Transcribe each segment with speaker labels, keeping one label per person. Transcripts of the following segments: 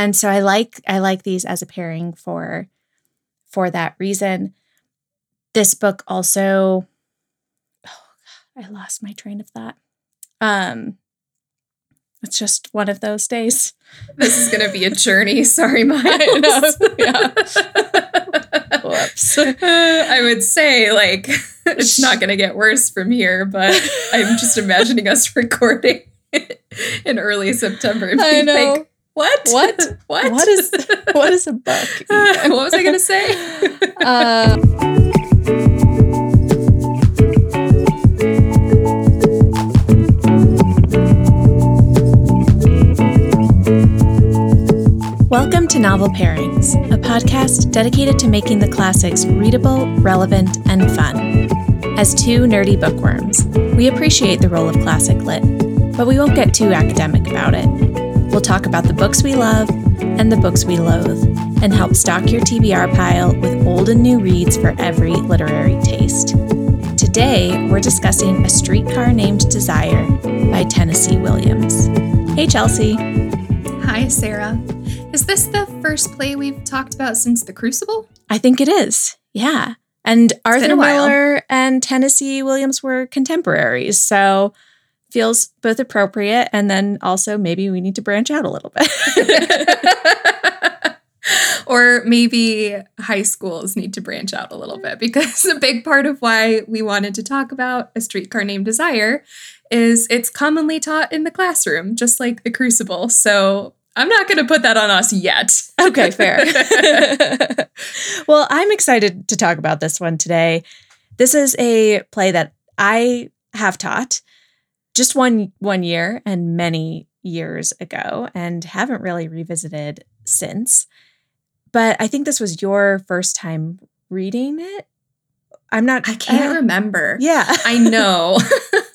Speaker 1: And so I like I like these as a pairing for for that reason. This book also oh I lost my train of thought. Um it's just one of those days.
Speaker 2: This is going to be a journey. Sorry, Miles. Yeah. Whoops. I would say, like, it's not going to get worse from here, but I'm just imagining us recording in early September.
Speaker 1: I know.
Speaker 2: What?
Speaker 1: What?
Speaker 2: What?
Speaker 1: What is what is a book?
Speaker 2: what was I going to say? Uh,
Speaker 1: Welcome to Novel Pairings, a podcast dedicated to making the classics readable, relevant, and fun. As two nerdy bookworms, we appreciate the role of classic lit, but we won't get too academic about it. We'll talk about the books we love and the books we loathe, and help stock your TBR pile with old and new reads for every literary taste. Today, we're discussing A Streetcar Named Desire by Tennessee Williams. Hey, Chelsea.
Speaker 2: Hi, Sarah. Is this the first play we've talked about since The Crucible?
Speaker 1: I think it is. Yeah. And Arthur Miller and Tennessee Williams were contemporaries. So feels both appropriate. And then also maybe we need to branch out a little bit.
Speaker 2: or maybe high schools need to branch out a little bit because a big part of why we wanted to talk about a streetcar named Desire is it's commonly taught in the classroom, just like the Crucible. So I'm not going to put that on us yet.
Speaker 1: okay, fair. well, I'm excited to talk about this one today. This is a play that I have taught just one one year and many years ago and haven't really revisited since. But I think this was your first time reading it. I'm not
Speaker 2: I can't uh, remember.
Speaker 1: Yeah.
Speaker 2: I know.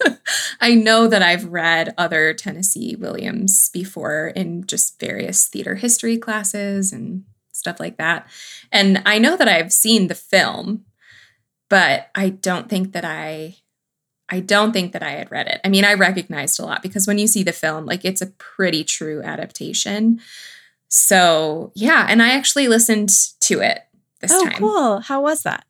Speaker 2: I know that I've read other Tennessee Williams before in just various theater history classes and stuff like that. And I know that I've seen the film, but I don't think that I I don't think that I had read it. I mean, I recognized a lot because when you see the film, like it's a pretty true adaptation. So, yeah, and I actually listened to it this
Speaker 1: oh,
Speaker 2: time.
Speaker 1: cool. How was that?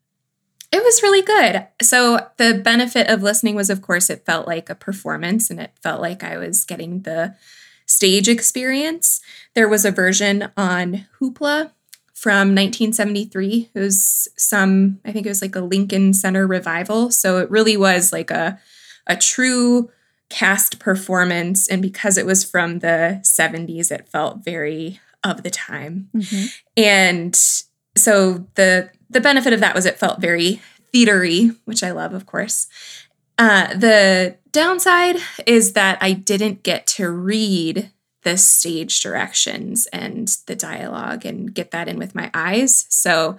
Speaker 2: It was really good. So, the benefit of listening was, of course, it felt like a performance and it felt like I was getting the stage experience. There was a version on Hoopla from 1973. It was some, I think it was like a Lincoln Center revival. So, it really was like a, a true cast performance. And because it was from the 70s, it felt very of the time. Mm-hmm. And so the the benefit of that was it felt very theatery, which I love, of course. Uh, the downside is that I didn't get to read the stage directions and the dialogue and get that in with my eyes. So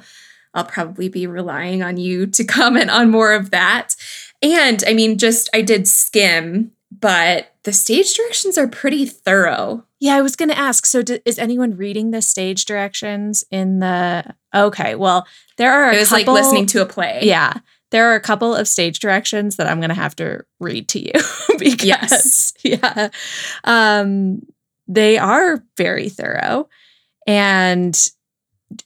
Speaker 2: I'll probably be relying on you to comment on more of that. And I mean, just I did skim, but the stage directions are pretty thorough.
Speaker 1: Yeah, I was going to ask. So, do, is anyone reading the stage directions in the? Okay, well, there are.
Speaker 2: it was couple, like listening to a play.
Speaker 1: Yeah, there are a couple of stage directions that I'm going to have to read to you because, yes. yeah, um, they are very thorough, and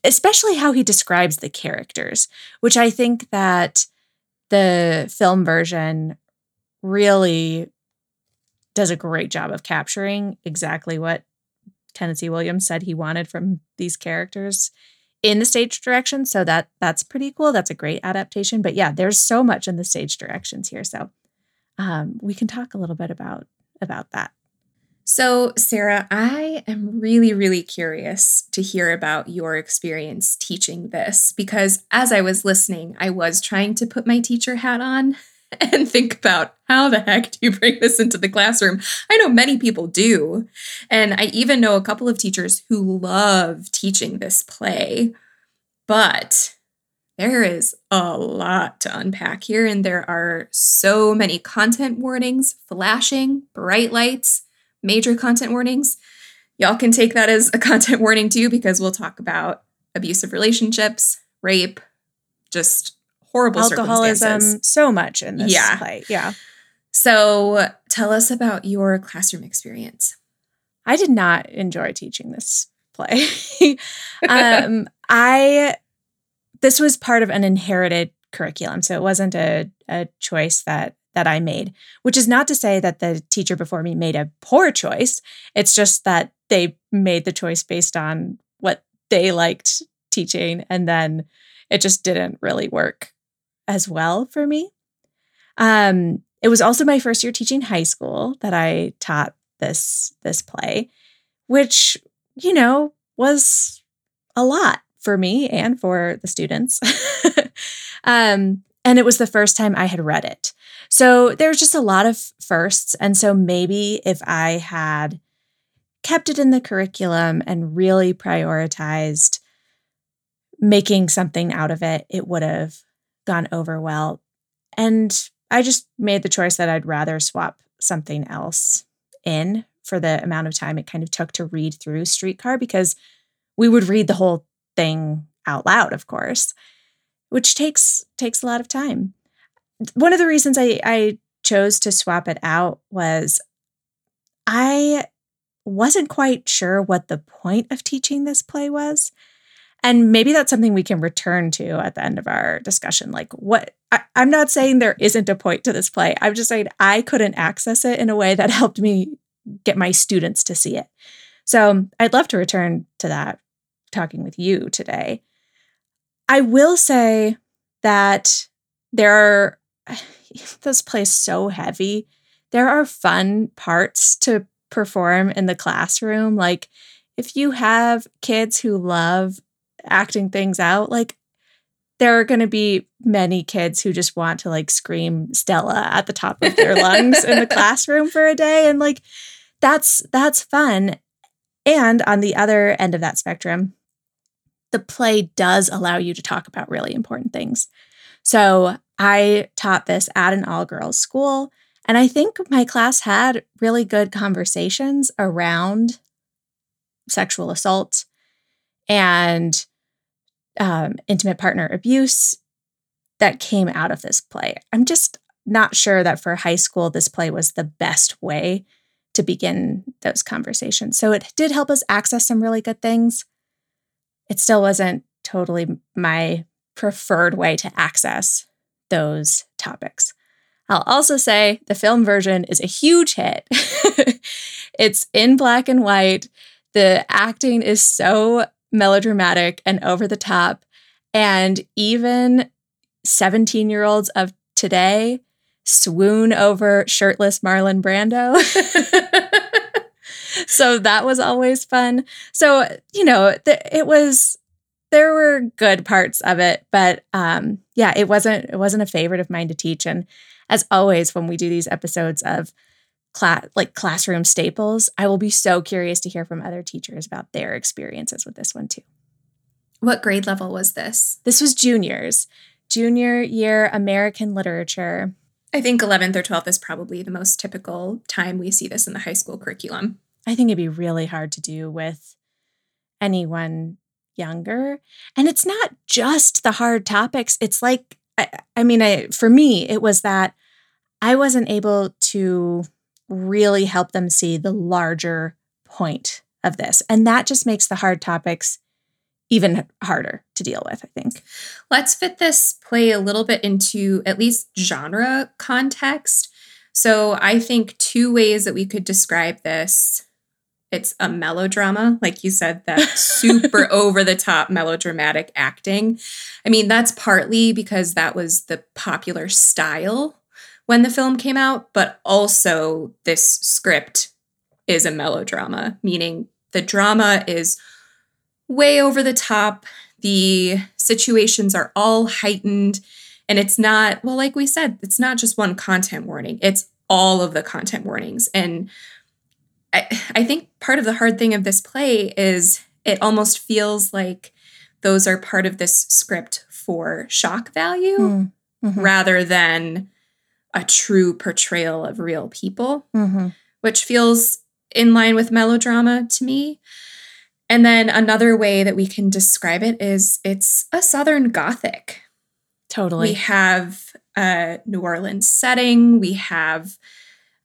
Speaker 1: especially how he describes the characters, which I think that the film version really does a great job of capturing exactly what Tennessee Williams said he wanted from these characters in the stage direction. So that that's pretty cool. That's a great adaptation. But yeah, there's so much in the stage directions here. So um, we can talk a little bit about about that.
Speaker 2: So, Sarah, I am really, really curious to hear about your experience teaching this because as I was listening, I was trying to put my teacher hat on and think about how the heck do you bring this into the classroom? I know many people do. And I even know a couple of teachers who love teaching this play. But there is a lot to unpack here, and there are so many content warnings flashing, bright lights, major content warnings. Y'all can take that as a content warning too, because we'll talk about abusive relationships, rape, just horrible alcoholism,
Speaker 1: so much in this yeah. play. Yeah.
Speaker 2: So tell us about your classroom experience.
Speaker 1: I did not enjoy teaching this play. um, I this was part of an inherited curriculum, so it wasn't a, a choice that that I made. Which is not to say that the teacher before me made a poor choice. It's just that they made the choice based on what they liked teaching, and then it just didn't really work as well for me. Um, it was also my first year teaching high school that I taught this this play, which you know was a lot for me and for the students. um, and it was the first time I had read it. So there was just a lot of firsts. And so maybe if I had kept it in the curriculum and really prioritized making something out of it, it would have gone over well. And I just made the choice that I'd rather swap something else in for the amount of time it kind of took to read through Streetcar because we would read the whole thing out loud, of course, which takes takes a lot of time. One of the reasons I, I chose to swap it out was I wasn't quite sure what the point of teaching this play was. And maybe that's something we can return to at the end of our discussion. Like, what I, am not saying there isn't a point to this play. I'm just saying I couldn't access it in a way that helped me get my students to see it. So I'd love to return to that talking with you today. I will say that there are, this play is so heavy. There are fun parts to perform in the classroom. Like, if you have kids who love acting things out, like there are going to be many kids who just want to like scream Stella at the top of their lungs in the classroom for a day and like that's that's fun. And on the other end of that spectrum, the play does allow you to talk about really important things. So, I taught this at an all girls school and I think my class had really good conversations around sexual assault and um, intimate partner abuse that came out of this play. I'm just not sure that for high school, this play was the best way to begin those conversations. So it did help us access some really good things. It still wasn't totally my preferred way to access those topics. I'll also say the film version is a huge hit. it's in black and white. The acting is so melodramatic and over the top. And even 17 year olds of today swoon over shirtless Marlon Brando. so that was always fun. So, you know, th- it was there were good parts of it, but um yeah, it wasn't it wasn't a favorite of mine to teach and as always when we do these episodes of class like classroom staples. I will be so curious to hear from other teachers about their experiences with this one too.
Speaker 2: What grade level was this?
Speaker 1: This was juniors. Junior year American literature.
Speaker 2: I think 11th or 12th is probably the most typical time we see this in the high school curriculum.
Speaker 1: I think it'd be really hard to do with anyone younger. And it's not just the hard topics. It's like, I, I mean, I, for me, it was that I wasn't able to really help them see the larger point of this. And that just makes the hard topics even harder to deal with, I think.
Speaker 2: Let's fit this play a little bit into at least genre context. So I think two ways that we could describe this it's a melodrama, like you said, that super over the top melodramatic acting. I mean, that's partly because that was the popular style when the film came out, but also this script is a melodrama, meaning the drama is way over the top. The situations are all heightened. And it's not, well, like we said, it's not just one content warning, it's all of the content warnings. And I, I think part of the hard thing of this play is it almost feels like those are part of this script for shock value mm, mm-hmm. rather than a true portrayal of real people, mm-hmm. which feels in line with melodrama to me. And then another way that we can describe it is it's a Southern Gothic.
Speaker 1: Totally.
Speaker 2: We have a New Orleans setting, we have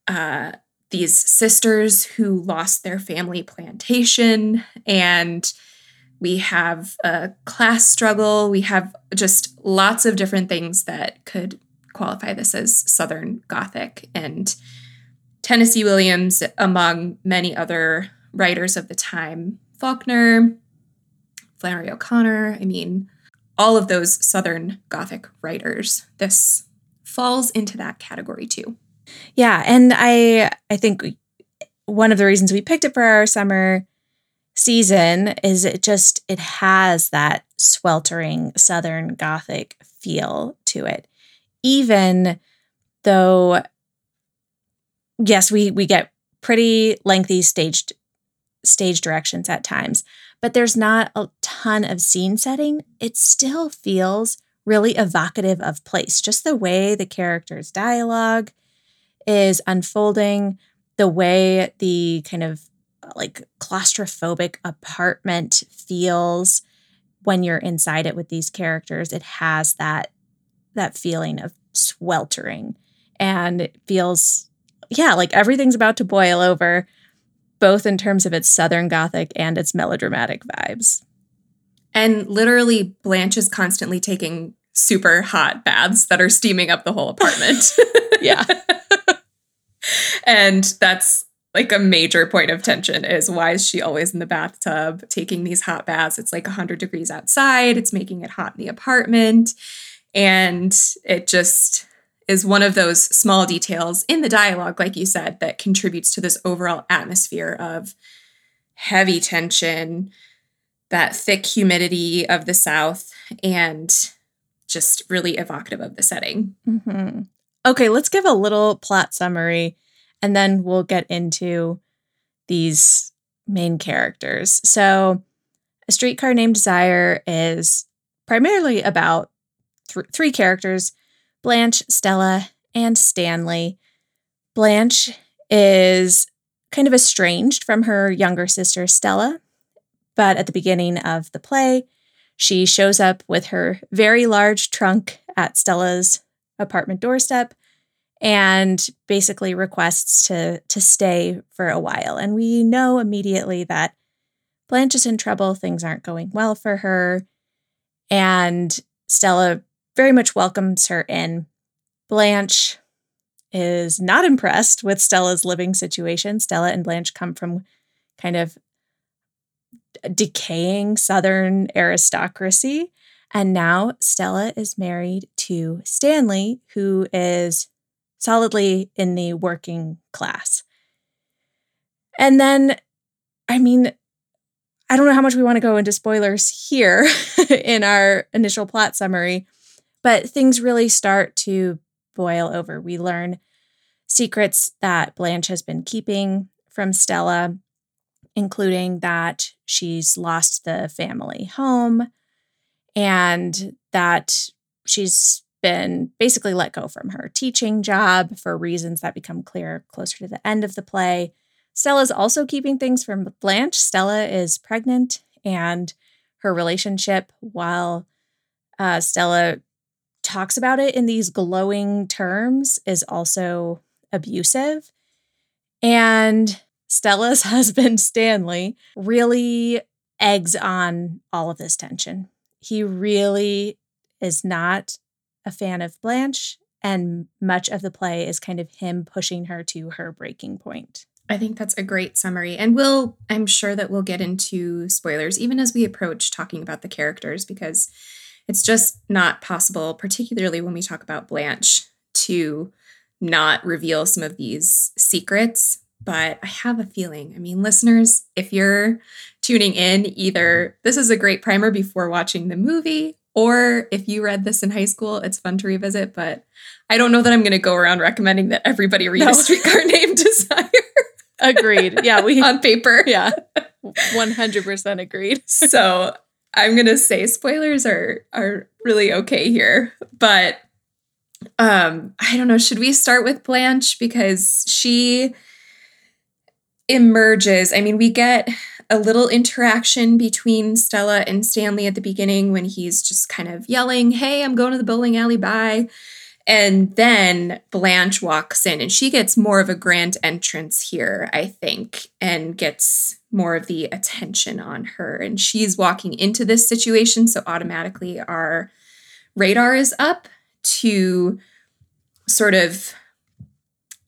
Speaker 2: uh, these sisters who lost their family plantation and we have a class struggle. We have just lots of different things that could qualify this as southern gothic. And tennessee williams among many other writers of the time faulkner flannery o'connor i mean all of those southern gothic writers this falls into that category too
Speaker 1: yeah, and I I think one of the reasons we picked it for our summer season is it just it has that sweltering southern gothic feel to it. Even though yes, we we get pretty lengthy staged stage directions at times, but there's not a ton of scene setting. It still feels really evocative of place, just the way the characters dialogue is unfolding, the way the kind of like claustrophobic apartment feels when you're inside it with these characters it has that that feeling of sweltering and it feels yeah like everything's about to boil over both in terms of its southern gothic and its melodramatic vibes.
Speaker 2: And literally blanche is constantly taking super hot baths that are steaming up the whole apartment.
Speaker 1: Yeah
Speaker 2: and that's like a major point of tension is why is she always in the bathtub taking these hot baths? It's like 100 degrees outside. It's making it hot in the apartment. And it just is one of those small details in the dialogue like you said that contributes to this overall atmosphere of heavy tension that thick humidity of the south and just really evocative of the setting.
Speaker 1: Mm-hmm. Okay, let's give a little plot summary and then we'll get into these main characters. So, A Streetcar Named Desire is primarily about th- three characters Blanche, Stella, and Stanley. Blanche is kind of estranged from her younger sister, Stella, but at the beginning of the play, she shows up with her very large trunk at Stella's apartment doorstep and basically requests to to stay for a while. And we know immediately that Blanche is in trouble things aren't going well for her and Stella very much welcomes her in. Blanche is not impressed with Stella's living situation. Stella and Blanche come from kind of decaying southern aristocracy and now Stella is married to Stanley, who is solidly in the working class. And then, I mean, I don't know how much we want to go into spoilers here in our initial plot summary, but things really start to boil over. We learn secrets that Blanche has been keeping from Stella, including that she's lost the family home and that she's been basically let go from her teaching job for reasons that become clear closer to the end of the play. Stella's also keeping things from Blanche. Stella is pregnant, and her relationship, while uh, Stella talks about it in these glowing terms, is also abusive. And Stella's husband, Stanley, really eggs on all of this tension he really is not a fan of Blanche, and much of the play is kind of him pushing her to her breaking point.
Speaker 2: I think that's a great summary. And we'll, I'm sure that we'll get into spoilers even as we approach talking about the characters because it's just not possible, particularly when we talk about Blanche, to not reveal some of these secrets but I have a feeling. I mean, listeners, if you're tuning in, either this is a great primer before watching the movie, or if you read this in high school, it's fun to revisit. But I don't know that I'm going to go around recommending that everybody read no. a streetcar named Desire.
Speaker 1: agreed. Yeah, we
Speaker 2: on paper.
Speaker 1: Yeah, 100% agreed.
Speaker 2: so I'm going to say spoilers are are really okay here, but um I don't know. Should we start with Blanche because she emerges. I mean, we get a little interaction between Stella and Stanley at the beginning when he's just kind of yelling, Hey, I'm going to the bowling alley, bye. And then Blanche walks in and she gets more of a grand entrance here, I think, and gets more of the attention on her. And she's walking into this situation. So automatically our radar is up to sort of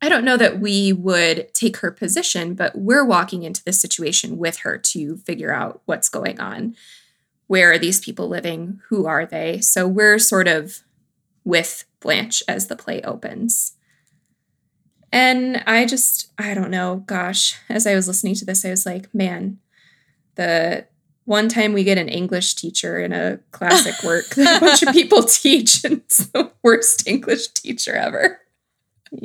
Speaker 2: I don't know that we would take her position, but we're walking into this situation with her to figure out what's going on. Where are these people living? Who are they? So we're sort of with Blanche as the play opens. And I just, I don't know, gosh, as I was listening to this, I was like, man, the one time we get an English teacher in a classic work that a bunch of people teach, and it's the worst English teacher ever.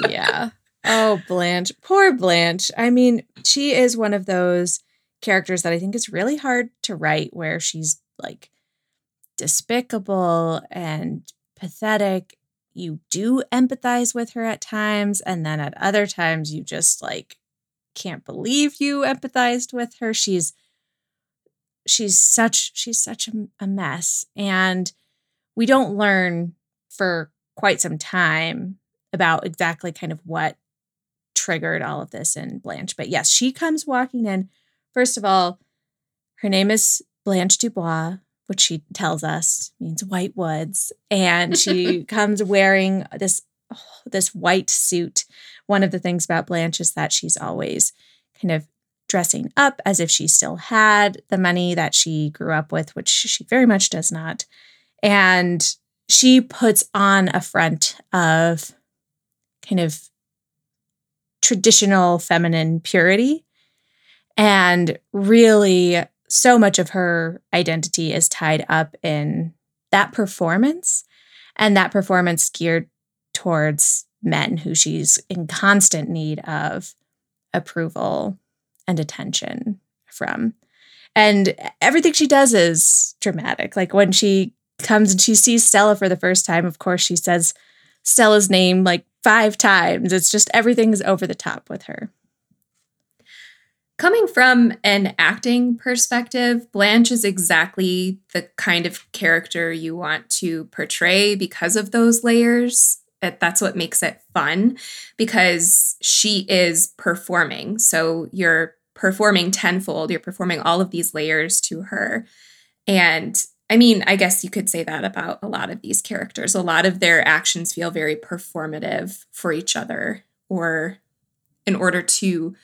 Speaker 1: yeah. Oh, Blanche. Poor Blanche. I mean, she is one of those characters that I think is really hard to write where she's like despicable and pathetic. You do empathize with her at times, and then at other times, you just like can't believe you empathized with her. She's she's such she's such a, a mess and we don't learn for quite some time about exactly kind of what triggered all of this in Blanche. But yes, she comes walking in. First of all, her name is Blanche Dubois, which she tells us means white woods, and she comes wearing this oh, this white suit. One of the things about Blanche is that she's always kind of dressing up as if she still had the money that she grew up with, which she very much does not. And she puts on a front of kind of traditional feminine purity. And really, so much of her identity is tied up in that performance and that performance geared towards men who she's in constant need of approval and attention from. And everything she does is dramatic. Like when she comes and she sees Stella for the first time, of course, she says Stella's name like five times. It's just everything's over the top with her.
Speaker 2: Coming from an acting perspective, Blanche is exactly the kind of character you want to portray because of those layers. That's what makes it fun because she is performing. So you're performing tenfold, you're performing all of these layers to her. And I mean, I guess you could say that about a lot of these characters. A lot of their actions feel very performative for each other or in order to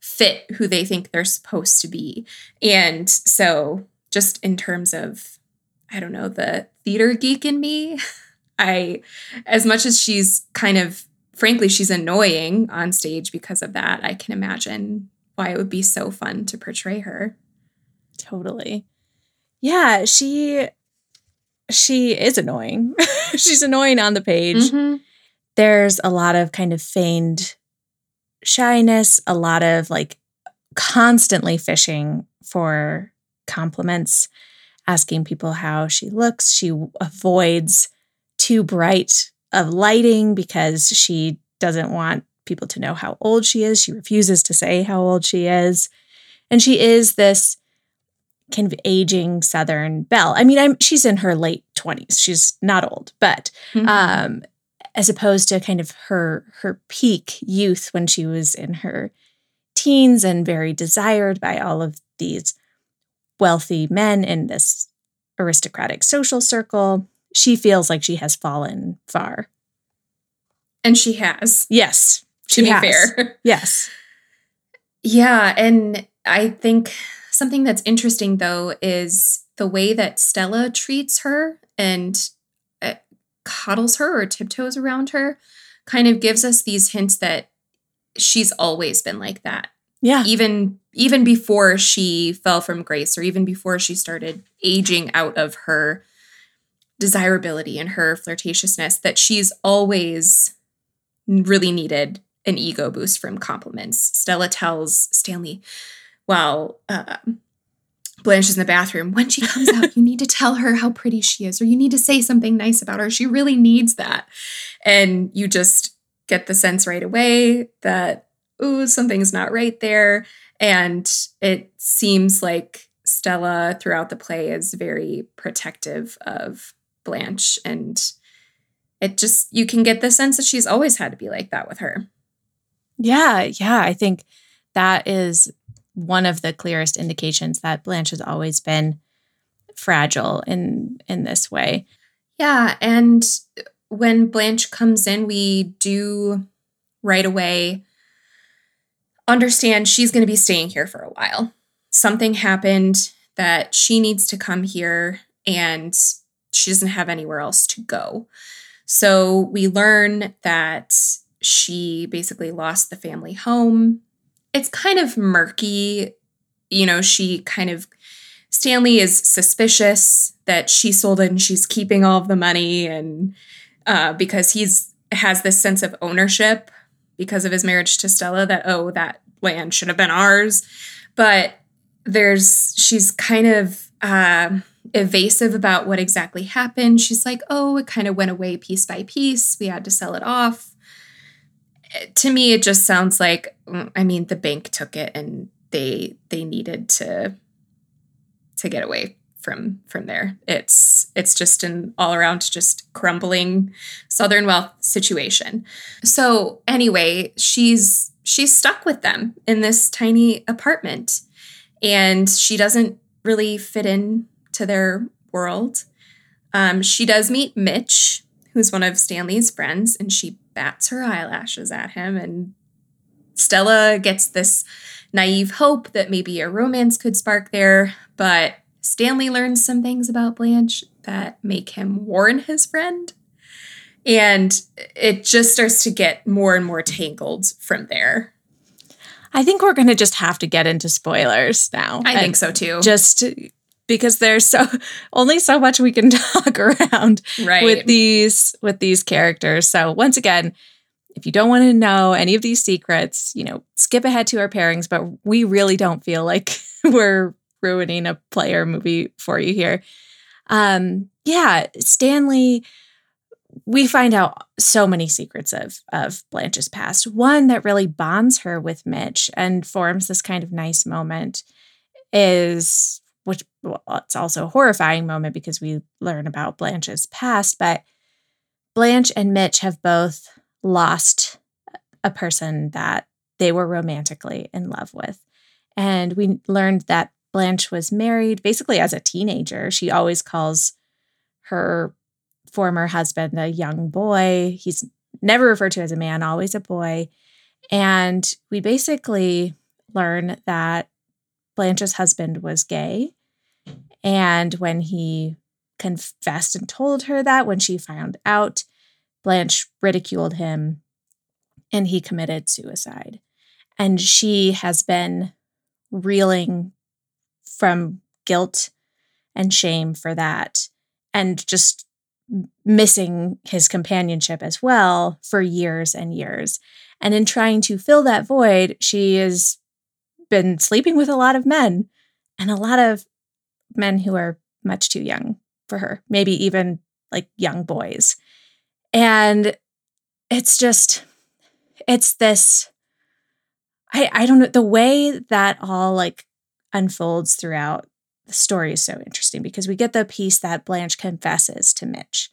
Speaker 2: fit who they think they're supposed to be. And so, just in terms of, I don't know, the theater geek in me, I, as much as she's kind of, frankly, she's annoying on stage because of that, I can imagine why it would be so fun to portray her.
Speaker 1: Totally. Yeah, she she is annoying. She's annoying on the page. Mm-hmm. There's a lot of kind of feigned shyness, a lot of like constantly fishing for compliments, asking people how she looks. She avoids too bright of lighting because she doesn't want people to know how old she is. She refuses to say how old she is. And she is this kind of aging Southern belle. I mean, I'm she's in her late 20s. She's not old, but mm-hmm. um, as opposed to kind of her her peak youth when she was in her teens and very desired by all of these wealthy men in this aristocratic social circle, she feels like she has fallen far.
Speaker 2: And she has.
Speaker 1: Yes.
Speaker 2: To be has. fair.
Speaker 1: Yes.
Speaker 2: Yeah. And I think Something that's interesting though is the way that Stella treats her and uh, coddles her or tiptoes around her kind of gives us these hints that she's always been like that.
Speaker 1: Yeah.
Speaker 2: Even even before she fell from grace or even before she started aging out of her desirability and her flirtatiousness that she's always really needed an ego boost from compliments. Stella tells Stanley, while uh, Blanche is in the bathroom, when she comes out, you need to tell her how pretty she is, or you need to say something nice about her. She really needs that. And you just get the sense right away that, ooh, something's not right there. And it seems like Stella throughout the play is very protective of Blanche. And it just you can get the sense that she's always had to be like that with her.
Speaker 1: Yeah, yeah, I think that is one of the clearest indications that Blanche has always been fragile in in this way.
Speaker 2: Yeah, and when Blanche comes in, we do right away understand she's going to be staying here for a while. Something happened that she needs to come here and she doesn't have anywhere else to go. So we learn that she basically lost the family home. It's kind of murky. You know, she kind of, Stanley is suspicious that she sold it and she's keeping all of the money and uh, because he's has this sense of ownership because of his marriage to Stella that oh that land should have been ours. But there's she's kind of uh, evasive about what exactly happened. She's like oh it kind of went away piece by piece. We had to sell it off to me it just sounds like mm, i mean the bank took it and they they needed to to get away from from there. It's it's just an all around just crumbling southern wealth situation. So anyway, she's she's stuck with them in this tiny apartment and she doesn't really fit in to their world. Um, she does meet Mitch, who's one of Stanley's friends, and she bats her eyelashes at him. And Stella gets this naive hope that maybe a romance could spark there, but Stanley learns some things about Blanche that make him warn his friend. And it just starts to get more and more tangled from there.
Speaker 1: I think we're going to just have to get into spoilers now.
Speaker 2: I think so too.
Speaker 1: Just because there's so only so much we can talk around
Speaker 2: right.
Speaker 1: with these with these characters. So once again, if you don't want to know any of these secrets, you know, skip ahead to our pairings, but we really don't feel like we're ruining a player movie for you here. Um, yeah, Stanley, we find out so many secrets of of Blanche's past. One that really bonds her with Mitch and forms this kind of nice moment is which well, it's also a horrifying moment because we learn about Blanche's past, but Blanche and Mitch have both lost a person that they were romantically in love with. And we learned that Blanche was married basically as a teenager. She always calls her former husband a young boy. He's never referred to as a man, always a boy. And we basically learn that Blanche's husband was gay. And when he confessed and told her that, when she found out, Blanche ridiculed him and he committed suicide. And she has been reeling from guilt and shame for that and just missing his companionship as well for years and years. And in trying to fill that void, she has been sleeping with a lot of men and a lot of men who are much too young for her, maybe even like young boys. And it's just, it's this, I, I don't know, the way that all like unfolds throughout the story is so interesting because we get the piece that Blanche confesses to Mitch.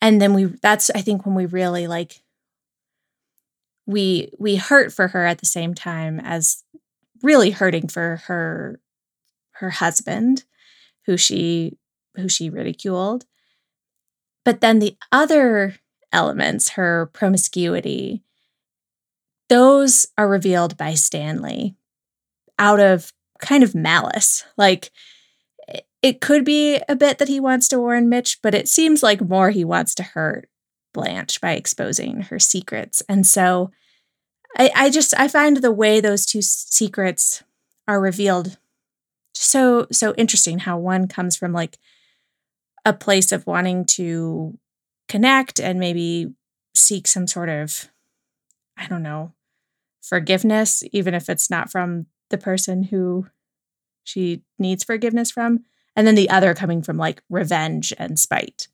Speaker 1: And then we that's I think when we really like we we hurt for her at the same time as really hurting for her her husband who she who she ridiculed. But then the other elements, her promiscuity, those are revealed by Stanley out of kind of malice. Like it could be a bit that he wants to warn Mitch, but it seems like more he wants to hurt Blanche by exposing her secrets. And so I, I just I find the way those two secrets are revealed so so interesting how one comes from like a place of wanting to connect and maybe seek some sort of I don't know forgiveness even if it's not from the person who she needs forgiveness from, and then the other coming from like revenge and spite.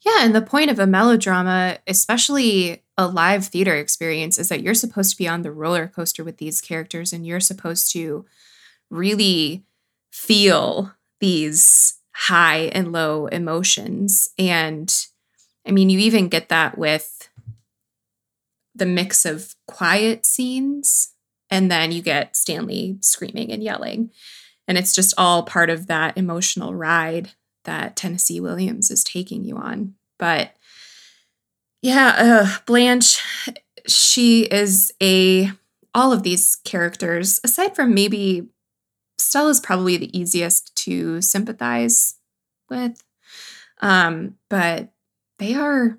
Speaker 2: Yeah, and the point of a melodrama, especially a live theater experience, is that you're supposed to be on the roller coaster with these characters and you're supposed to really feel these high and low emotions. And I mean, you even get that with the mix of quiet scenes and then you get Stanley screaming and yelling. And it's just all part of that emotional ride that Tennessee Williams is taking you on. But yeah, uh, Blanche, she is a, all of these characters, aside from maybe Stella's probably the easiest to sympathize with. Um, but they are,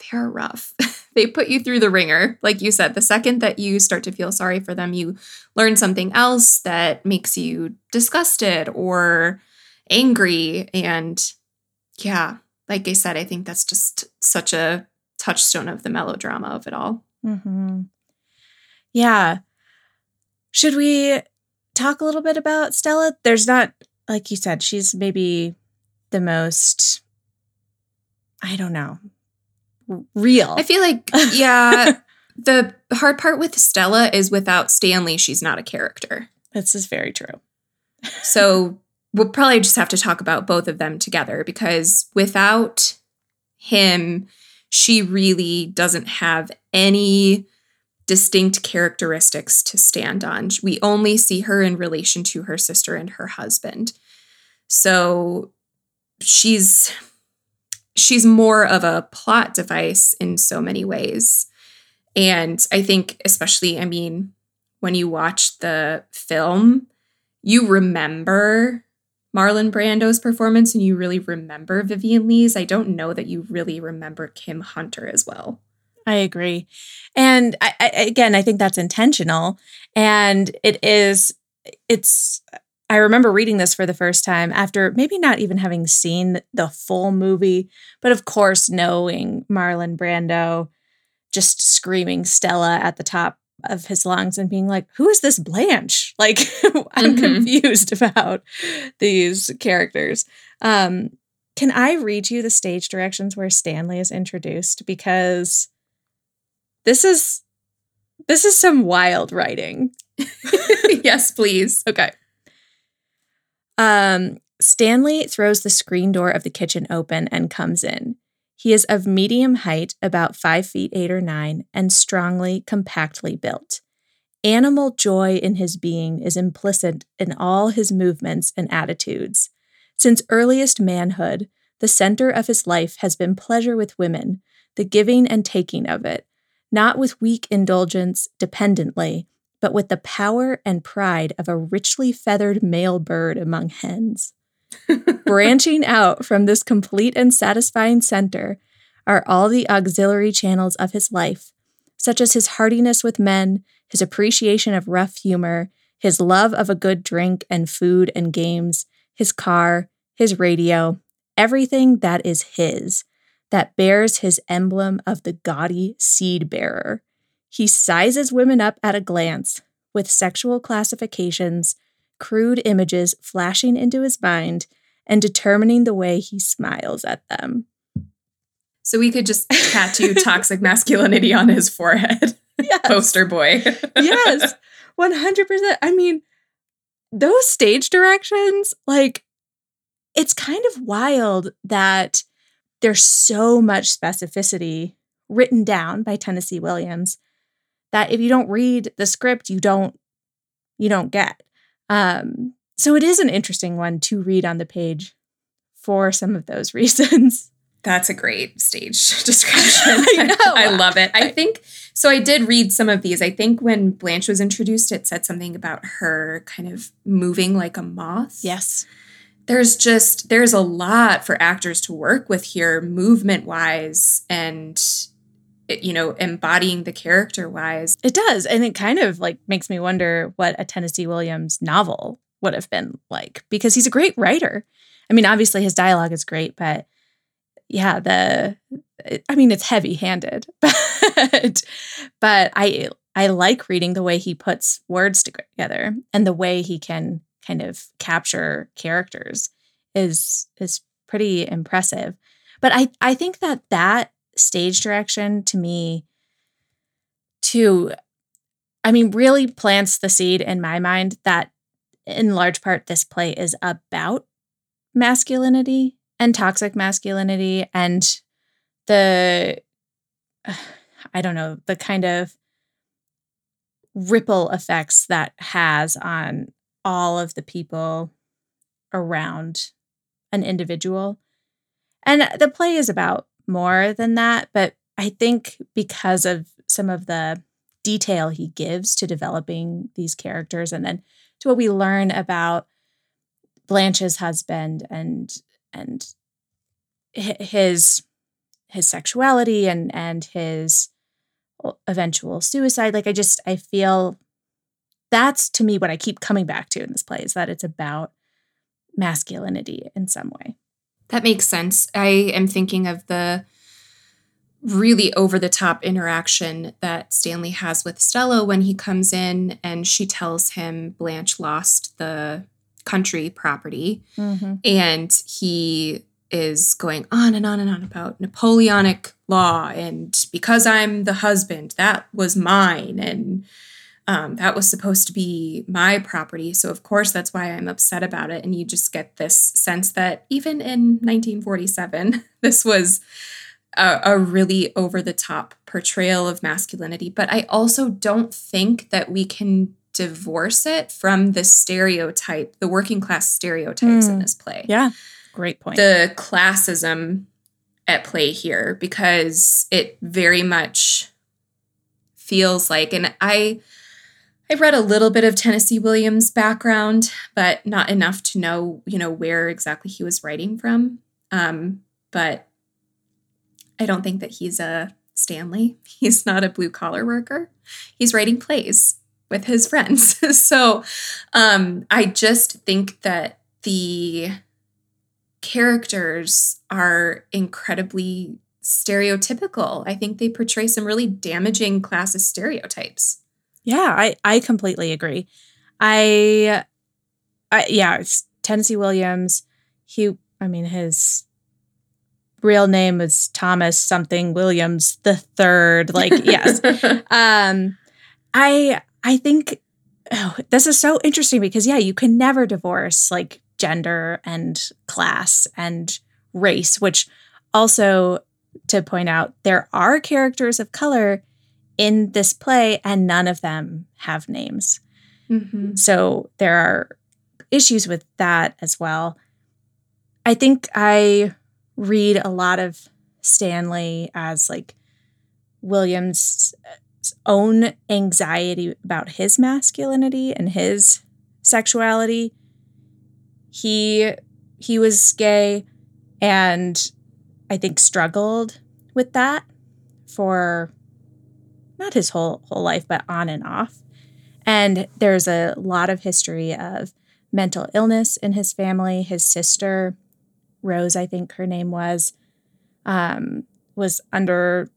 Speaker 2: they are rough. they put you through the ringer. Like you said, the second that you start to feel sorry for them, you learn something else that makes you disgusted or angry. And yeah, like I said, I think that's just such a touchstone of the melodrama of it all.
Speaker 1: Mm-hmm. Yeah. Should we talk a little bit about Stella? There's not, like you said, she's maybe the most, I don't know, real.
Speaker 2: I feel like, yeah, the hard part with Stella is without Stanley, she's not a character.
Speaker 1: This is very true.
Speaker 2: so we'll probably just have to talk about both of them together because without him, she really doesn't have any distinct characteristics to stand on. We only see her in relation to her sister and her husband. So she's she's more of a plot device in so many ways. And I think, especially, I mean, when you watch the film, you remember Marlon Brando's performance and you really remember Vivien Leigh's. I don't know that you really remember Kim Hunter as well.
Speaker 1: I agree. And I, I, again, I think that's intentional. And it is, it's, I remember reading this for the first time after maybe not even having seen the full movie, but of course, knowing Marlon Brando just screaming Stella at the top of his lungs and being like, Who is this Blanche? Like, I'm mm-hmm. confused about these characters. Um, can I read you the stage directions where Stanley is introduced? Because this is this is some wild writing.
Speaker 2: yes, please.
Speaker 1: Okay. Um, Stanley throws the screen door of the kitchen open and comes in. He is of medium height, about five feet eight or nine, and strongly, compactly built. Animal joy in his being is implicit in all his movements and attitudes. Since earliest manhood, the center of his life has been pleasure with women, the giving and taking of it, not with weak indulgence dependently, but with the power and pride of a richly feathered male bird among hens. Branching out from this complete and satisfying center are all the auxiliary channels of his life, such as his heartiness with men, his appreciation of rough humor, his love of a good drink and food and games, his car, his radio, everything that is his, that bears his emblem of the gaudy seed bearer. He sizes women up at a glance, with sexual classifications, crude images flashing into his mind, and determining the way he smiles at them.
Speaker 2: So we could just tattoo toxic masculinity on his forehead. Yes. Poster boy.
Speaker 1: yes. 100%. I mean, those stage directions, like, it's kind of wild that there's so much specificity written down by Tennessee Williams that if you don't read the script, you don't you don't get. Um, so it is an interesting one to read on the page for some of those reasons.
Speaker 2: That's a great stage description. I, I, love it. I think so. I did read some of these. I think when Blanche was introduced, it said something about her kind of moving like a moth.
Speaker 1: Yes.
Speaker 2: There's just there's a lot for actors to work with here, movement wise, and you know, embodying the character wise.
Speaker 1: It does. And it kind of like makes me wonder what a Tennessee Williams novel would have been like because he's a great writer. I mean, obviously his dialogue is great, but yeah, the I mean, it's heavy-handed, but but I I like reading the way he puts words together and the way he can kind of capture characters is is pretty impressive. But I I think that that stage direction to me to I mean really plants the seed in my mind that in large part this play is about masculinity and toxic masculinity and the I don't know, the kind of ripple effects that has on all of the people around an individual. And the play is about more than that, but I think because of some of the detail he gives to developing these characters and then to what we learn about Blanche's husband and and his his sexuality and and his eventual suicide like i just i feel that's to me what i keep coming back to in this play is that it's about masculinity in some way
Speaker 2: that makes sense. I am thinking of the really over the top interaction that stanley has with stella when he comes in and she tells him blanche lost the country property. Mm-hmm. and he is going on and on and on about Napoleonic law and because I'm the husband, that was mine. And um, that was supposed to be my property. So, of course, that's why I'm upset about it. And you just get this sense that even in 1947, this was a, a really over the top portrayal of masculinity. But I also don't think that we can divorce it from the stereotype, the working class stereotypes mm. in this play.
Speaker 1: Yeah. Great point.
Speaker 2: The classism at play here because it very much feels like and I I read a little bit of Tennessee Williams' background, but not enough to know, you know, where exactly he was writing from. Um, but I don't think that he's a Stanley. He's not a blue collar worker. He's writing plays with his friends. so um, I just think that the characters are incredibly stereotypical. I think they portray some really damaging classist stereotypes.
Speaker 1: Yeah, I I completely agree. I I yeah, it's Tennessee Williams, he I mean his real name was Thomas something Williams the third. Like, yes. um I I think oh, this is so interesting because yeah, you can never divorce like gender and class and race, which also to point out there are characters of color in this play and none of them have names. Mm-hmm. So there are issues with that as well. I think I read a lot of Stanley as like Williams' own anxiety about his masculinity and his sexuality he he was gay and I think struggled with that for not his whole whole life but on and off. And there's a lot of history of mental illness in his family. His sister, Rose, I think her name was, um, was under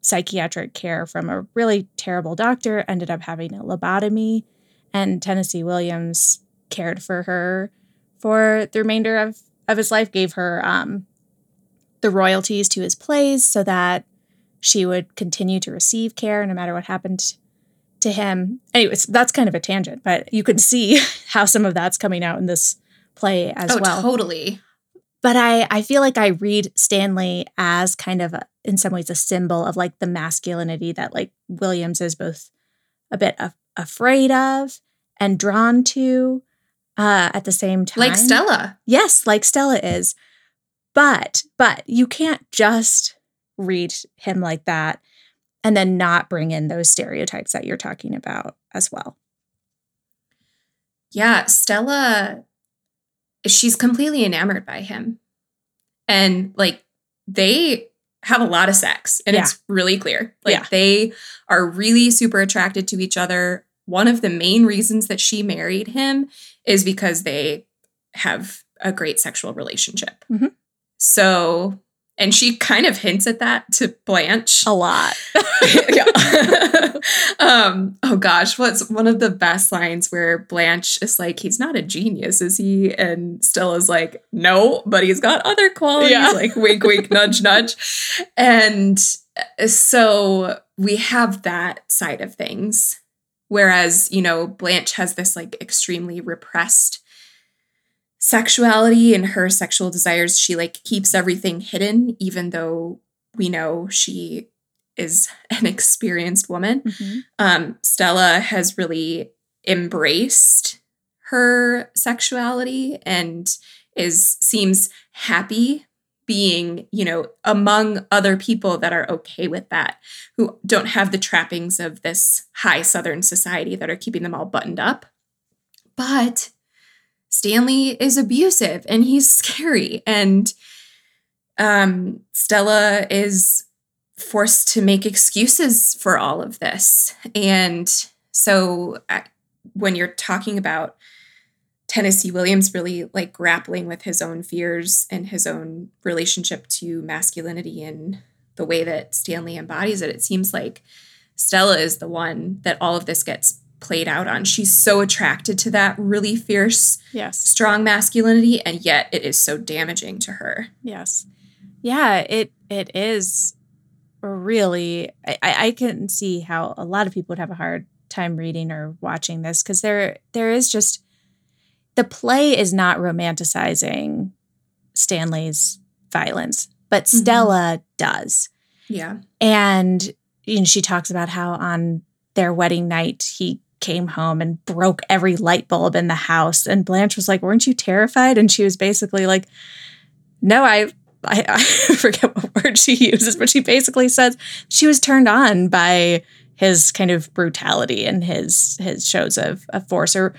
Speaker 1: psychiatric care from a really terrible doctor, ended up having a lobotomy. And Tennessee Williams cared for her for the remainder of, of his life, gave her um, the royalties to his plays so that she would continue to receive care no matter what happened to him. Anyways, that's kind of a tangent, but you can see how some of that's coming out in this play as oh, well.
Speaker 2: Totally.
Speaker 1: But I, I feel like I read Stanley as kind of a, in some ways a symbol of like the masculinity that like Williams is both a bit of, afraid of and drawn to, uh, at the same time.
Speaker 2: Like Stella.
Speaker 1: Yes, like Stella is. But, but you can't just read him like that and then not bring in those stereotypes that you're talking about as well.
Speaker 2: Yeah, Stella, she's completely enamored by him. And like they have a lot of sex and yeah. it's really clear. Like yeah. they are really super attracted to each other one of the main reasons that she married him is because they have a great sexual relationship. Mm-hmm. So, and she kind of hints at that to Blanche
Speaker 1: a lot.
Speaker 2: um, oh gosh, what's one of the best lines where Blanche is like, "He's not a genius, is he?" And Stella's like, "No, but he's got other qualities." Yeah. Like wink, wink, nudge, nudge, and so we have that side of things Whereas, you know, Blanche has this like extremely repressed sexuality and her sexual desires. She like keeps everything hidden, even though we know she is an experienced woman. Mm-hmm. Um, Stella has really embraced her sexuality and is seems happy being, you know, among other people that are okay with that, who don't have the trappings of this high Southern society that are keeping them all buttoned up. But Stanley is abusive and he's scary. And um, Stella is forced to make excuses for all of this. And so uh, when you're talking about Tennessee Williams really like grappling with his own fears and his own relationship to masculinity and the way that Stanley embodies it, it seems like Stella is the one that all of this gets played out on. She's so attracted to that really fierce,
Speaker 1: yes,
Speaker 2: strong masculinity, and yet it is so damaging to her.
Speaker 1: Yes. Yeah, it it is really I, I can see how a lot of people would have a hard time reading or watching this because there there is just the play is not romanticizing Stanley's violence, but mm-hmm. Stella does.
Speaker 2: Yeah.
Speaker 1: And you know, she talks about how on their wedding night he came home and broke every light bulb in the house. And Blanche was like, Weren't you terrified? And she was basically like, No, I I, I forget what word she uses, but she basically says she was turned on by his kind of brutality and his his shows of, of force or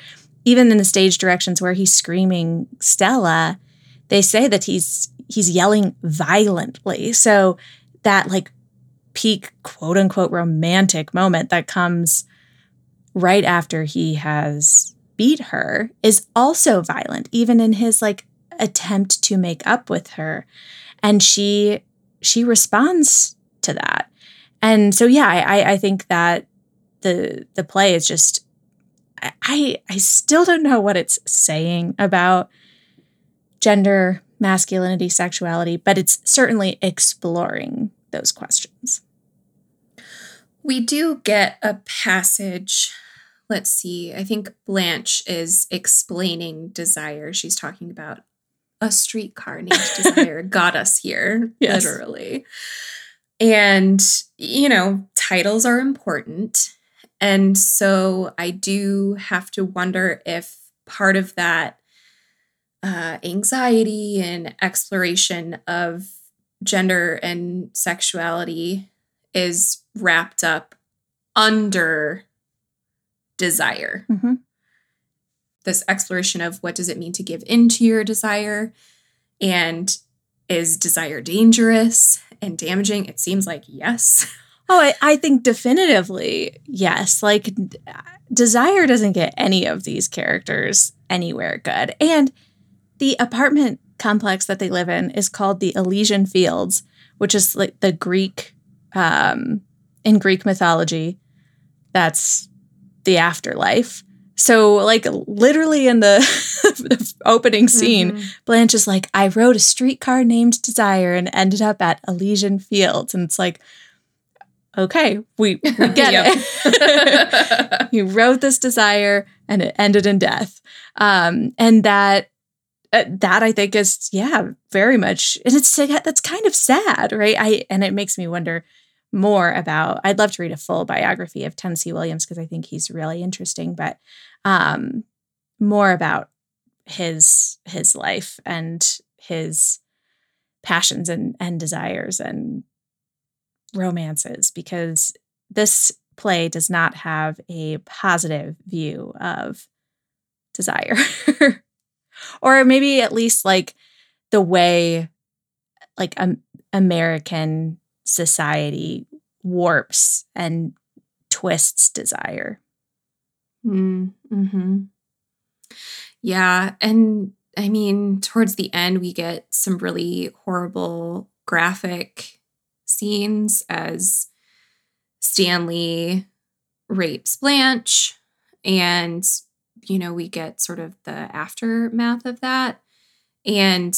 Speaker 1: even in the stage directions where he's screaming Stella, they say that he's he's yelling violently. So that like peak quote unquote romantic moment that comes right after he has beat her is also violent, even in his like attempt to make up with her. And she she responds to that. And so yeah, I I think that the the play is just I I still don't know what it's saying about gender, masculinity, sexuality, but it's certainly exploring those questions.
Speaker 2: We do get a passage. Let's see. I think Blanche is explaining desire. She's talking about a streetcar named Desire got us here, yes. literally. And, you know, titles are important. And so I do have to wonder if part of that uh, anxiety and exploration of gender and sexuality is wrapped up under desire. Mm-hmm. This exploration of what does it mean to give into your desire and is desire dangerous and damaging? It seems like yes.
Speaker 1: Oh, I, I think definitively yes. Like, Desire doesn't get any of these characters anywhere good. And the apartment complex that they live in is called the Elysian Fields, which is like the Greek, um, in Greek mythology, that's the afterlife. So, like, literally in the, opening scene, mm-hmm. Blanche is like, I rode a streetcar named Desire and ended up at Elysian Fields. And it's like, okay, we, we get it. you wrote this desire and it ended in death. Um, and that uh, that I think is yeah, very much and it's that's kind of sad, right? I and it makes me wonder more about I'd love to read a full biography of Tennessee Williams because I think he's really interesting, but um more about his his life and his passions and and desires and romances because this play does not have a positive view of desire. or maybe at least like the way like um, American society warps and twists desire.
Speaker 2: Mm, hmm Yeah. And I mean, towards the end, we get some really horrible, graphic scenes as Stanley rapes Blanche and you know we get sort of the aftermath of that and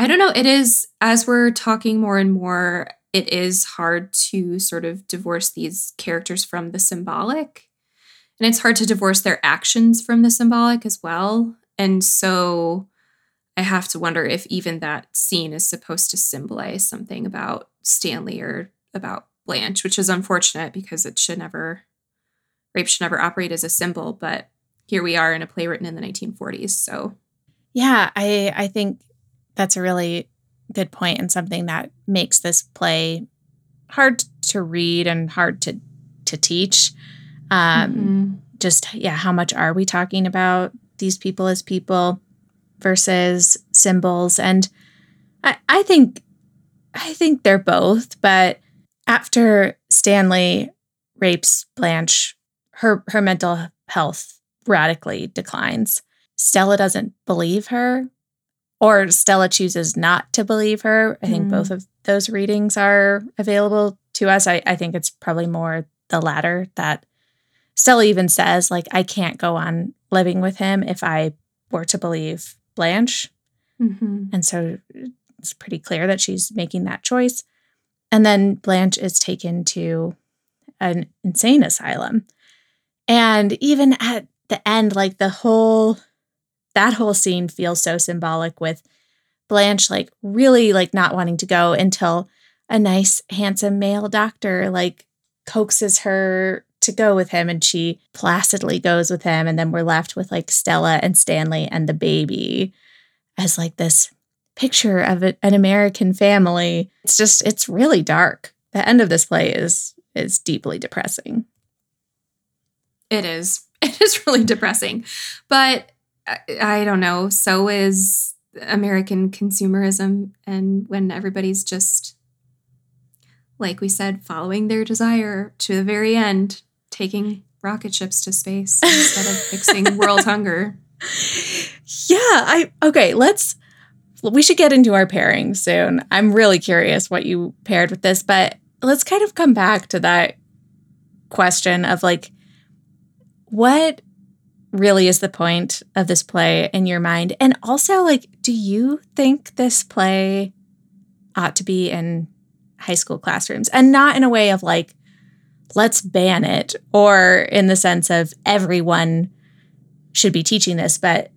Speaker 2: I don't know it is as we're talking more and more it is hard to sort of divorce these characters from the symbolic and it's hard to divorce their actions from the symbolic as well and so I have to wonder if even that scene is supposed to symbolize something about Stanley or about Blanche, which is unfortunate because it should never, rape should never operate as a symbol. But here we are in a play written in the 1940s. So,
Speaker 1: yeah, I I think that's a really good point and something that makes this play hard to read and hard to to teach. Um, mm-hmm. Just yeah, how much are we talking about these people as people versus symbols? And I, I think I think they're both, but after Stanley rapes Blanche, her her mental health radically declines. Stella doesn't believe her, or Stella chooses not to believe her. I think mm. both of those readings are available to us. I, I think it's probably more the latter that Stella even says, like, I can't go on living with him if I were to believe Blanche. Mm-hmm. And so it's pretty clear that she's making that choice. And then Blanche is taken to an insane asylum. And even at the end, like the whole that whole scene feels so symbolic with Blanche like really like not wanting to go until a nice handsome male doctor like coaxes her to go with him and she placidly goes with him and then we're left with like Stella and Stanley and the baby as like this picture of an American family. It's just it's really dark. The end of this play is is deeply depressing.
Speaker 2: It is. It is really depressing. But I, I don't know, so is American consumerism and when everybody's just like we said following their desire to the very end, taking rocket ships to space instead of fixing world hunger.
Speaker 1: Yeah, I okay, let's we should get into our pairing soon. I'm really curious what you paired with this, but let's kind of come back to that question of like what really is the point of this play in your mind? And also like do you think this play ought to be in high school classrooms and not in a way of like let's ban it or in the sense of everyone should be teaching this, but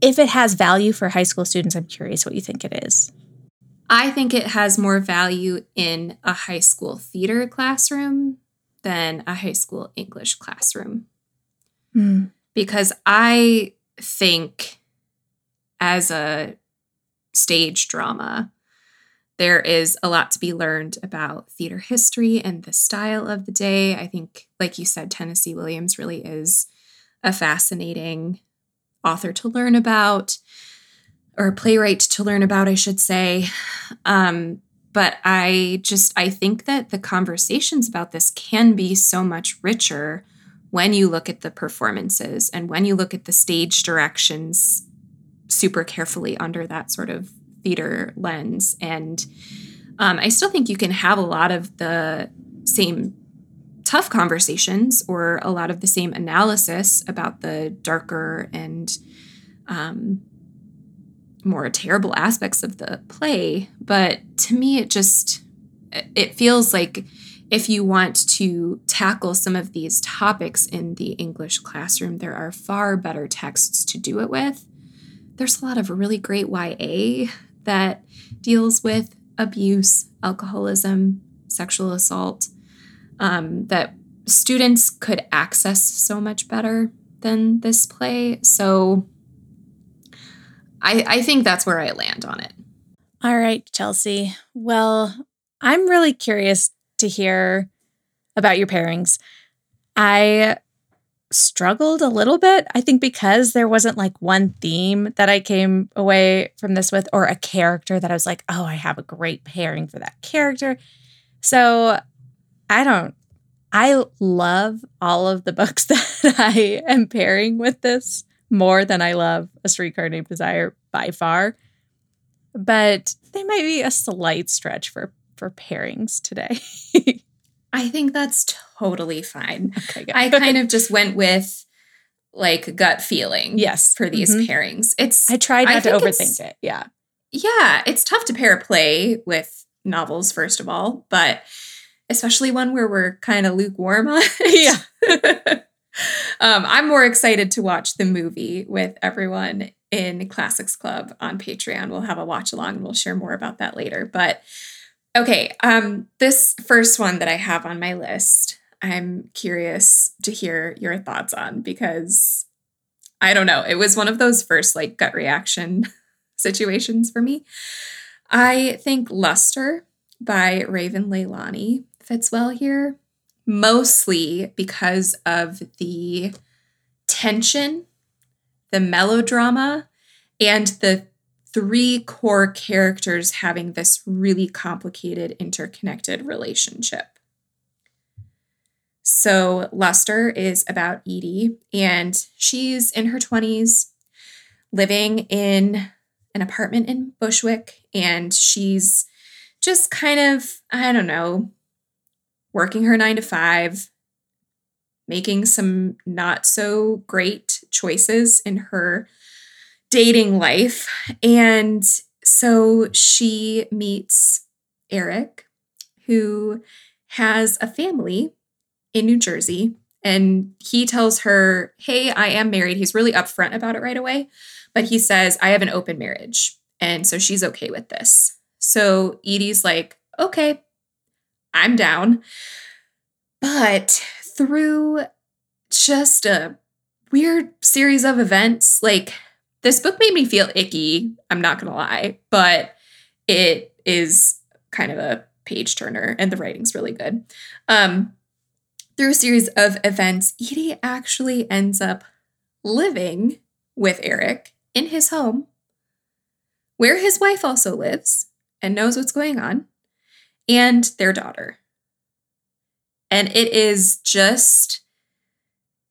Speaker 1: if it has value for high school students, I'm curious what you think it is.
Speaker 2: I think it has more value in a high school theater classroom than a high school English classroom. Mm. Because I think as a stage drama, there is a lot to be learned about theater history and the style of the day. I think, like you said, Tennessee Williams really is a fascinating author to learn about, or playwright to learn about, I should say. Um, but I just I think that the conversations about this can be so much richer when you look at the performances and when you look at the stage directions super carefully under that sort of theater lens. And um, I still think you can have a lot of the same tough conversations or a lot of the same analysis about the darker and um, more terrible aspects of the play. But to me, it just it feels like if you want to tackle some of these topics in the English classroom, there are far better texts to do it with. There's a lot of really great YA that deals with abuse, alcoholism, sexual assault, um, that students could access so much better than this play. So I, I think that's where I land on it.
Speaker 1: All right, Chelsea. Well, I'm really curious to hear about your pairings. I struggled a little bit, I think, because there wasn't like one theme that I came away from this with or a character that I was like, oh, I have a great pairing for that character. So I don't, I love all of the books that I am pairing with this more than I love A Streetcar Named Desire by far. But they might be a slight stretch for for pairings today.
Speaker 2: I think that's totally fine. Okay, I kind of just went with like gut feeling.
Speaker 1: Yes.
Speaker 2: For these mm-hmm. pairings. It's
Speaker 1: I tried not I to overthink it. Yeah.
Speaker 2: Yeah. It's tough to pair a play with novels, first of all, but especially one where we're kind of lukewarm on
Speaker 1: it.
Speaker 2: Yeah. um, I'm more excited to watch the movie with everyone in Classics Club on Patreon. We'll have a watch along and we'll share more about that later. But okay, um, this first one that I have on my list, I'm curious to hear your thoughts on because I don't know. It was one of those first like gut reaction situations for me. I think Luster by Raven Leilani fits well here, mostly because of the tension, the melodrama, and the three core characters having this really complicated, interconnected relationship. So, Luster is about Edie, and she's in her 20s, living in an apartment in Bushwick, and she's just kind of, I don't know, working her nine to five, making some not so great choices in her dating life. And so she meets Eric, who has a family in New Jersey. And he tells her, Hey, I am married. He's really upfront about it right away. But he says, I have an open marriage. And so she's okay with this. So Edie's like, Okay, I'm down. But through just a weird series of events, like this book made me feel icky, I'm not going to lie, but it is kind of a page turner and the writing's really good. Um, through a series of events, Edie actually ends up living with Eric in his home, where his wife also lives and knows what's going on, and their daughter. And it is just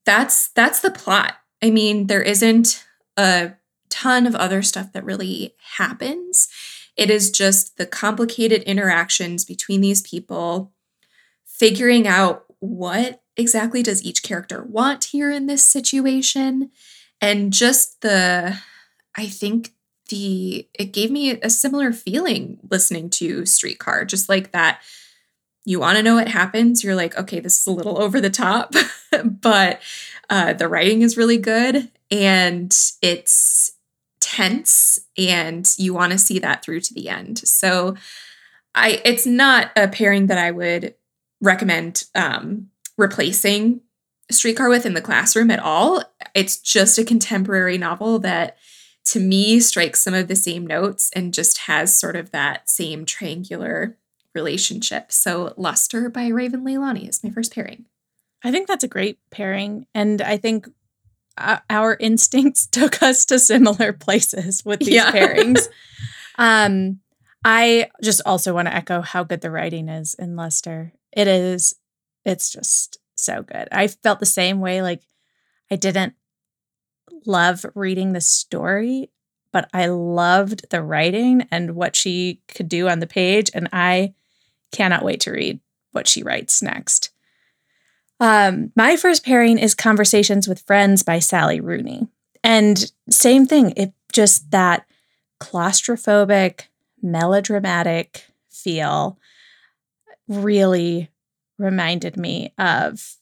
Speaker 2: that's that's the plot. I mean, there isn't a ton of other stuff that really happens. It is just the complicated interactions between these people, figuring out what exactly does each character want here in this situation, and just the, I think the, it gave me a similar feeling listening to Streetcar, just like that. You want to know what happens. You're like, okay, this is a little over the top, but uh, the writing is really good and it's tense and you want to see that through to the end. So I it's not a pairing that I would recommend um, replacing Streetcar with in the classroom at all. It's just a contemporary novel that to me strikes some of the same notes and just has sort of that same triangular relationship. So Luster by Raven Leilani is my first pairing.
Speaker 1: I think that's a great pairing. And I think our instincts took us to similar places with these yeah. pairings. um, I just also want to echo how good the writing is in Luster. It is, it's just so good. I felt the same way. Like, I didn't love reading the story, but I loved the writing and what she could do on the page. And I cannot wait to read what she writes next. Um, my first pairing is Conversations with Friends by Sally Rooney. And same thing, it just that claustrophobic, melodramatic feel really reminded me of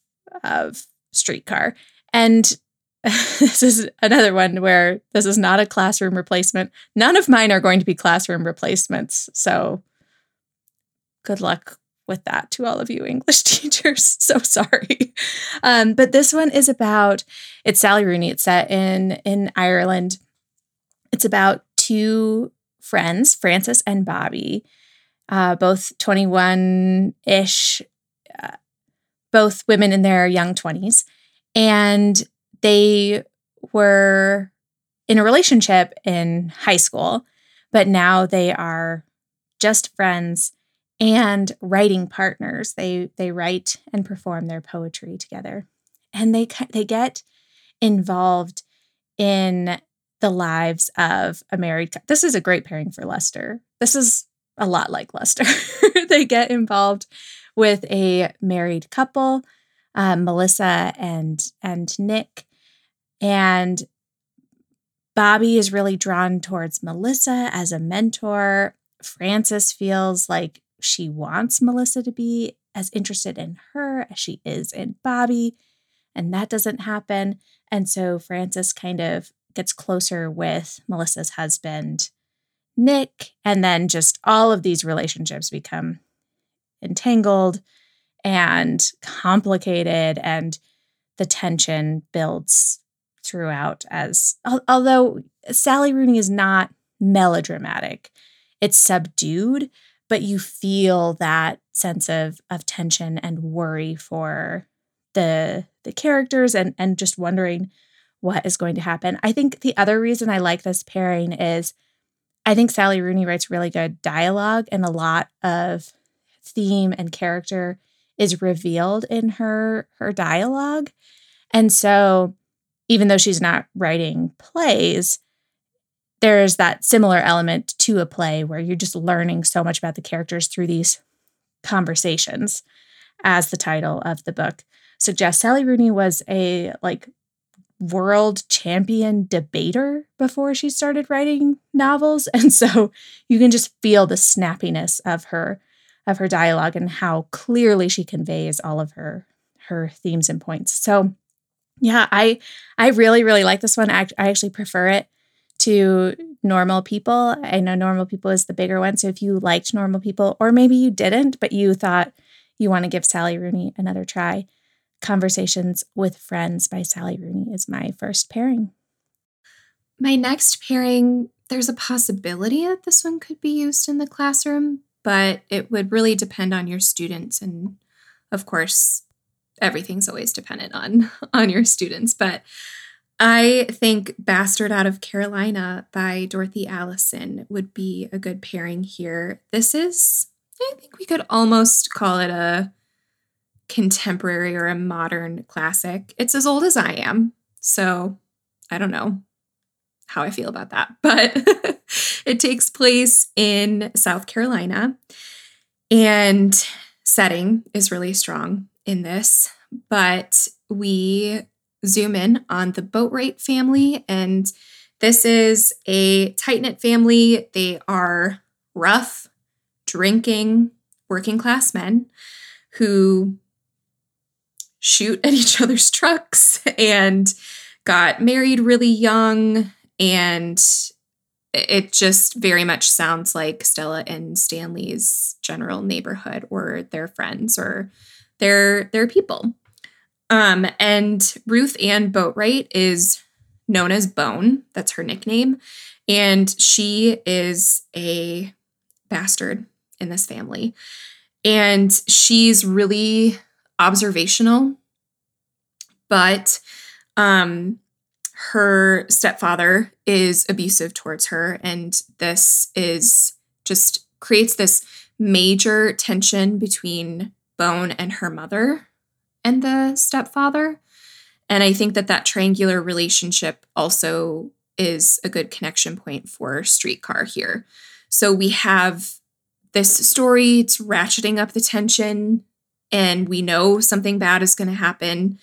Speaker 1: of streetcar. And this is another one where this is not a classroom replacement. None of mine are going to be classroom replacements. So good luck with that to all of you English teachers. So sorry. Um, but this one is about it's Sally Rooney. It's set in in Ireland. It's about two friends, Frances and Bobby, uh, both 21 ish, uh, both women in their young 20s. And they were in a relationship in high school, but now they are just friends and writing partners. They they write and perform their poetry together, and they they get involved in the lives of a married. This is a great pairing for Luster. This is a lot like Luster. they get involved with a married couple, uh, Melissa and and Nick, and Bobby is really drawn towards Melissa as a mentor. Frances feels like she wants Melissa to be as interested in her as she is in Bobby. And that doesn't happen. And so Frances kind of gets closer with Melissa's husband, Nick, and then just all of these relationships become entangled and complicated and the tension builds throughout as although Sally Rooney is not melodramatic it's subdued but you feel that sense of of tension and worry for the the characters and and just wondering what is going to happen. I think the other reason I like this pairing is I think Sally Rooney writes really good dialogue and a lot of theme and character is revealed in her her dialogue. And so even though she's not writing plays, there's that similar element to a play where you're just learning so much about the characters through these conversations as the title of the book. Suggests Sally Rooney was a like world champion debater before she started writing novels. And so you can just feel the snappiness of her of her dialogue and how clearly she conveys all of her her themes and points. So yeah i i really really like this one. I, I actually prefer it to normal people i know normal people is the bigger one so if you liked normal people or maybe you didn't but you thought you want to give sally rooney another try Conversations with Friends by Sally Rooney is my first pairing.
Speaker 2: My next pairing, there's a possibility that this one could be used in the classroom, but it would really depend on your students and of course everything's always dependent on on your students, but I think Bastard Out of Carolina by Dorothy Allison would be a good pairing here. This is I think we could almost call it a contemporary or a modern classic. It's as old as I am. So I don't know how I feel about that, but it takes place in South Carolina and setting is really strong in this. But we zoom in on the Boatwright family, and this is a tight knit family. They are rough, drinking, working class men who shoot at each other's trucks and got married really young. And it just very much sounds like Stella and Stanley's general neighborhood or their friends or their their people. Um, and Ruth Ann Boatwright is known as Bone. That's her nickname. And she is a bastard in this family. And she's really observational, but um, her stepfather is abusive towards her. And this is just creates this major tension between Bone and her mother and the stepfather. And I think that that triangular relationship also is a good connection point for Streetcar here. So we have this story, it's ratcheting up the tension and we know something bad is going to happen.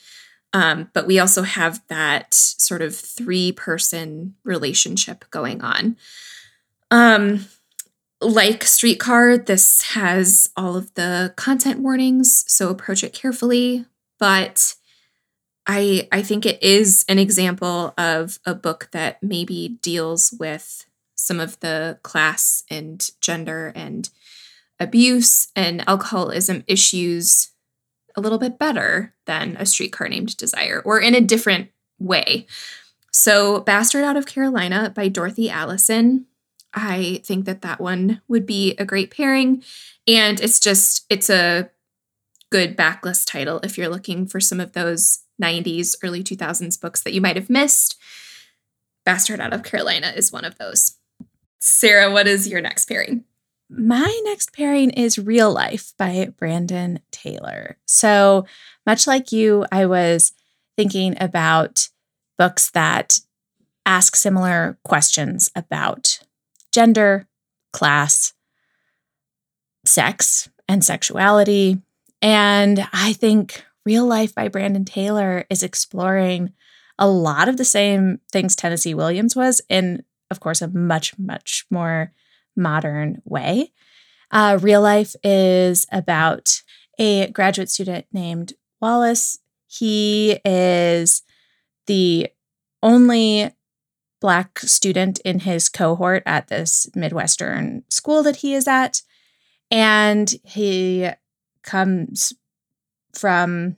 Speaker 2: Um, but we also have that sort of three person relationship going on. Um, like Streetcar, this has all of the content warnings, so approach it carefully. But I I think it is an example of a book that maybe deals with some of the class and gender and abuse and alcoholism issues a little bit better than A Streetcar Named Desire, or in a different way. So, Bastard Out of Carolina by Dorothy Allison. I think that that one would be a great pairing. And it's just, it's a good backlist title if you're looking for some of those 90s, early 2000s books that you might have missed. Bastard Out of Carolina is one of those. Sarah, what is your next pairing?
Speaker 1: My next pairing is Real Life by Brandon Taylor. So, much like you, I was thinking about books that ask similar questions about gender, class, sex, and sexuality. And I think Real Life by Brandon Taylor is exploring a lot of the same things Tennessee Williams was in, of course, a much, much more modern way. Uh, Real life is about a graduate student named Wallace. He is the only Black student in his cohort at this Midwestern school that he is at. And he comes from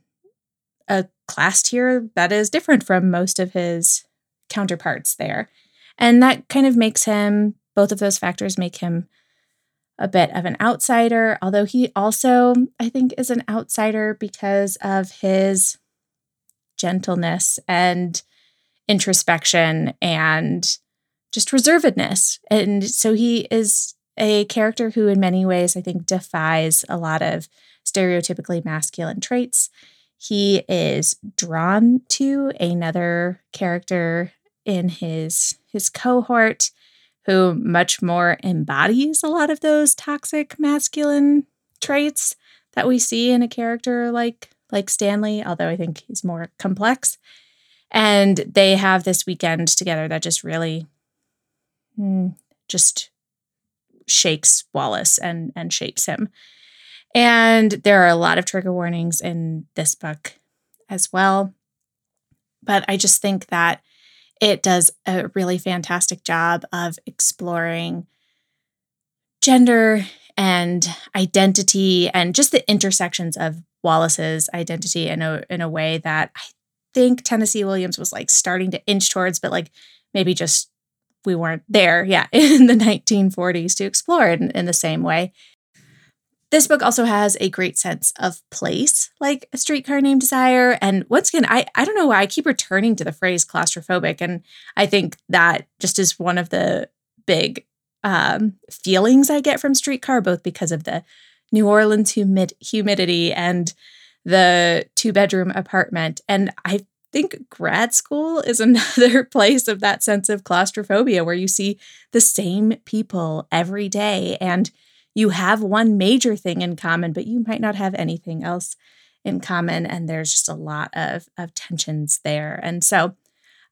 Speaker 1: a class tier that is different from most of his counterparts there. And that kind of makes him, both of those factors make him a bit of an outsider, although he also, I think, is an outsider because of his gentleness and introspection and just reservedness. And so he is a character who, in many ways, I think defies a lot of stereotypically masculine traits. He is drawn to another character in his his cohort who much more embodies a lot of those toxic masculine traits that we see in a character like like Stanley, although I think he's more complex. And they have this weekend together that just really mm, just shakes Wallace and and shapes him. And there are a lot of trigger warnings in this book as well. But I just think that it does a really fantastic job of exploring gender and identity and just the intersections of Wallace's identity in a in a way that I think Tennessee Williams was like starting to inch towards, but like maybe just we weren't there, yeah, in the 1940s to explore it in, in the same way. This book also has a great sense of place, like a streetcar named Desire. And once again, I, I don't know why I keep returning to the phrase claustrophobic. And I think that just is one of the big um, feelings I get from streetcar, both because of the New Orleans humid- humidity and the two bedroom apartment. And I think grad school is another place of that sense of claustrophobia where you see the same people every day and you have one major thing in common, but you might not have anything else in common. And there's just a lot of, of tensions there. And so,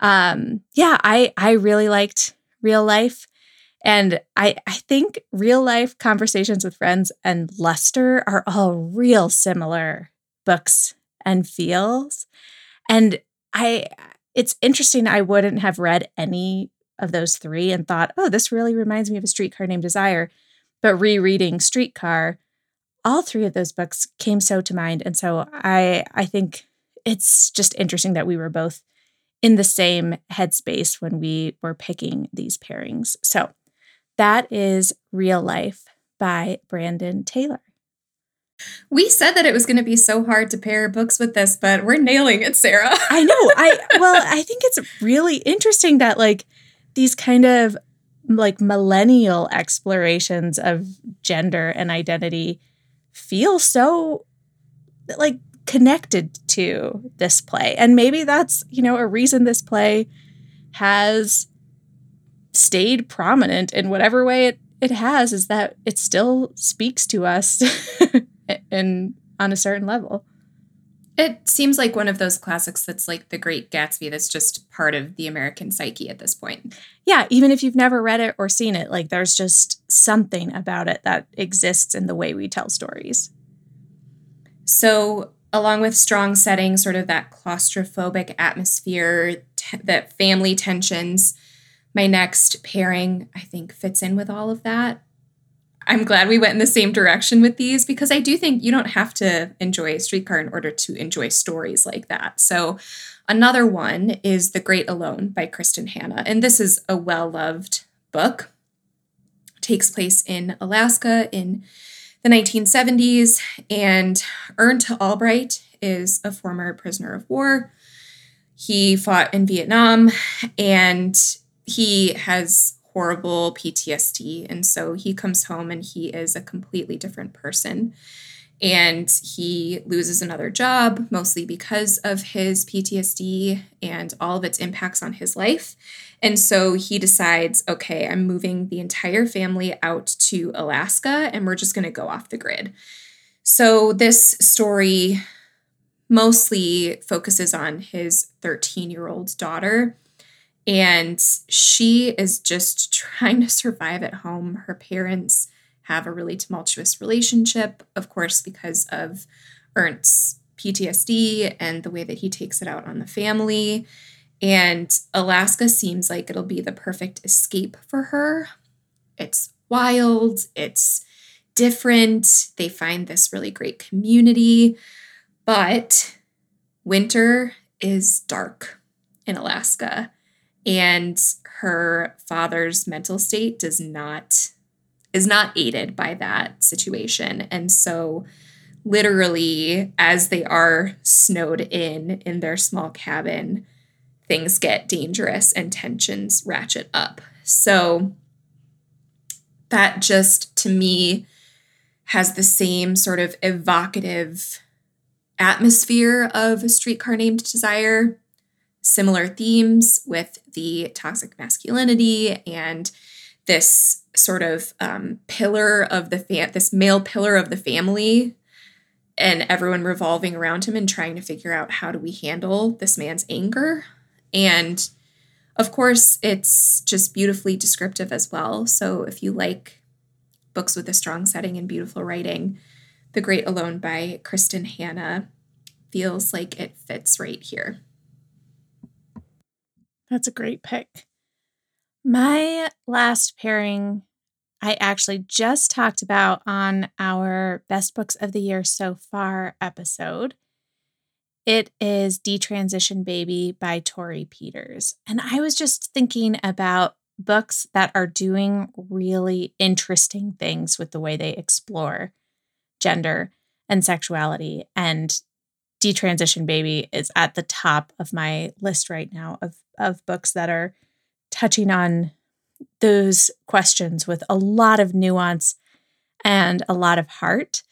Speaker 1: um, yeah, I, I really liked real life. And I, I think real life conversations with friends and Luster are all real similar books and feels. And I, it's interesting. I wouldn't have read any of those three and thought, oh, this really reminds me of a streetcar named Desire. But rereading Streetcar, all three of those books came so to mind. And so I I think it's just interesting that we were both in the same headspace when we were picking these pairings. So that is Real Life by Brandon Taylor.
Speaker 2: We said that it was going to be so hard to pair books with this, but we're nailing it, Sarah.
Speaker 1: I know. I well, I think it's really interesting that like these kind of like millennial explorations of gender and identity feel so like connected to this play. And maybe that's, you know, a reason this play has stayed prominent in whatever way it, it has is that it still speaks to us and on a certain level.
Speaker 2: It seems like one of those classics that's like The Great Gatsby that's just part of the American psyche at this point.
Speaker 1: Yeah, even if you've never read it or seen it, like there's just something about it that exists in the way we tell stories.
Speaker 2: So, along with strong setting, sort of that claustrophobic atmosphere, t- that family tensions, my next pairing, I think, fits in with all of that. I'm glad we went in the same direction with these because I do think you don't have to enjoy a streetcar in order to enjoy stories like that. So, another one is The Great Alone by Kristin Hannah. And this is a well loved book. It takes place in Alaska in the 1970s. And Ernst Allbright is a former prisoner of war. He fought in Vietnam and he has horrible PTSD. And so he comes home and he is a completely different person. And he loses another job, mostly because of his PTSD and all of its impacts on his life. And so he decides, okay, I'm moving the entire family out to Alaska and we're just going to go off the grid. So this story mostly focuses on his 13 year old daughter and she is just trying to survive at home. Her parents have a really tumultuous relationship, of course, because of Ernst's PTSD and the way that he takes it out on the family. And Alaska seems like it'll be the perfect escape for her. It's wild, it's different. They find this really great community, but winter is dark in Alaska. And her father's mental state does not is not aided by that situation. And so literally as they are snowed in in their small cabin, things get dangerous and tensions ratchet up. So that just to me has the same sort of evocative atmosphere of a streetcar named Desire, similar themes with the toxic masculinity and this sort of um, pillar of the fam- this male pillar of the family and everyone revolving around him and trying to figure out how do we handle this man's anger. And of course it's just beautifully descriptive as well. So if you like books with a strong setting and beautiful writing the great alone by Kristin Hannah feels like it fits right here
Speaker 1: that's a great pick my last pairing I actually just talked about on our Best Books of the Year So Far episode. It is Detransition Baby by Torrey Peters. And I was just thinking about books that are doing really interesting things with the way they explore gender and sexuality. And Detransition Baby is at the top of my list right now of, of books that are touching on those questions with a lot of nuance and a lot of heart.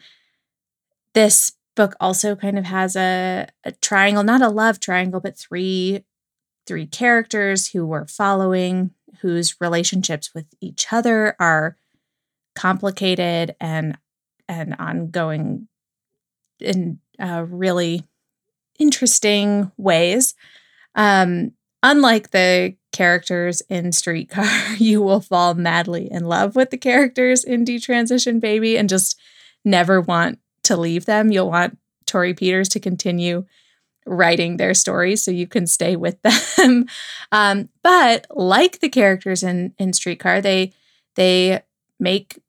Speaker 1: This book also kind of has a, a triangle, not a love triangle, but three three characters who we're following, whose relationships with each other are complicated and and ongoing in uh, really interesting ways. Um, unlike the characters in Streetcar, you will fall madly in love with the characters in Detransition Baby and just never want to leave them. You'll want Torrey Peters to continue writing their stories so you can stay with them. um, but like the characters in in Streetcar, they they make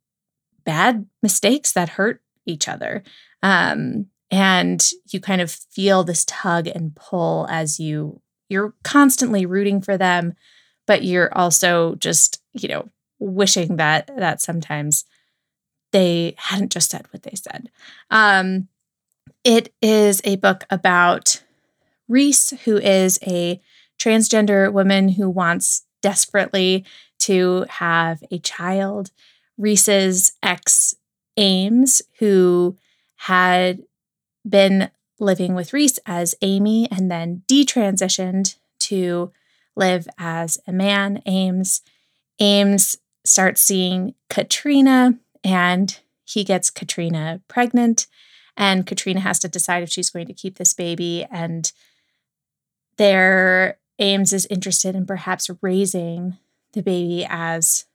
Speaker 1: bad mistakes that hurt each other. Um, and you kind of feel this tug and pull as you you're constantly rooting for them, but you're also just, you know, wishing that that sometimes they hadn't just said what they said. Um, it is a book about Reese, who is a transgender woman who wants desperately to have a child. Reese's ex, Ames, who had been living with Reese as Amy and then detransitioned to live as a man, Ames. Ames starts seeing Katrina and he gets Katrina pregnant. And Katrina has to decide if she's going to keep this baby. And there, Ames is interested in perhaps raising the baby as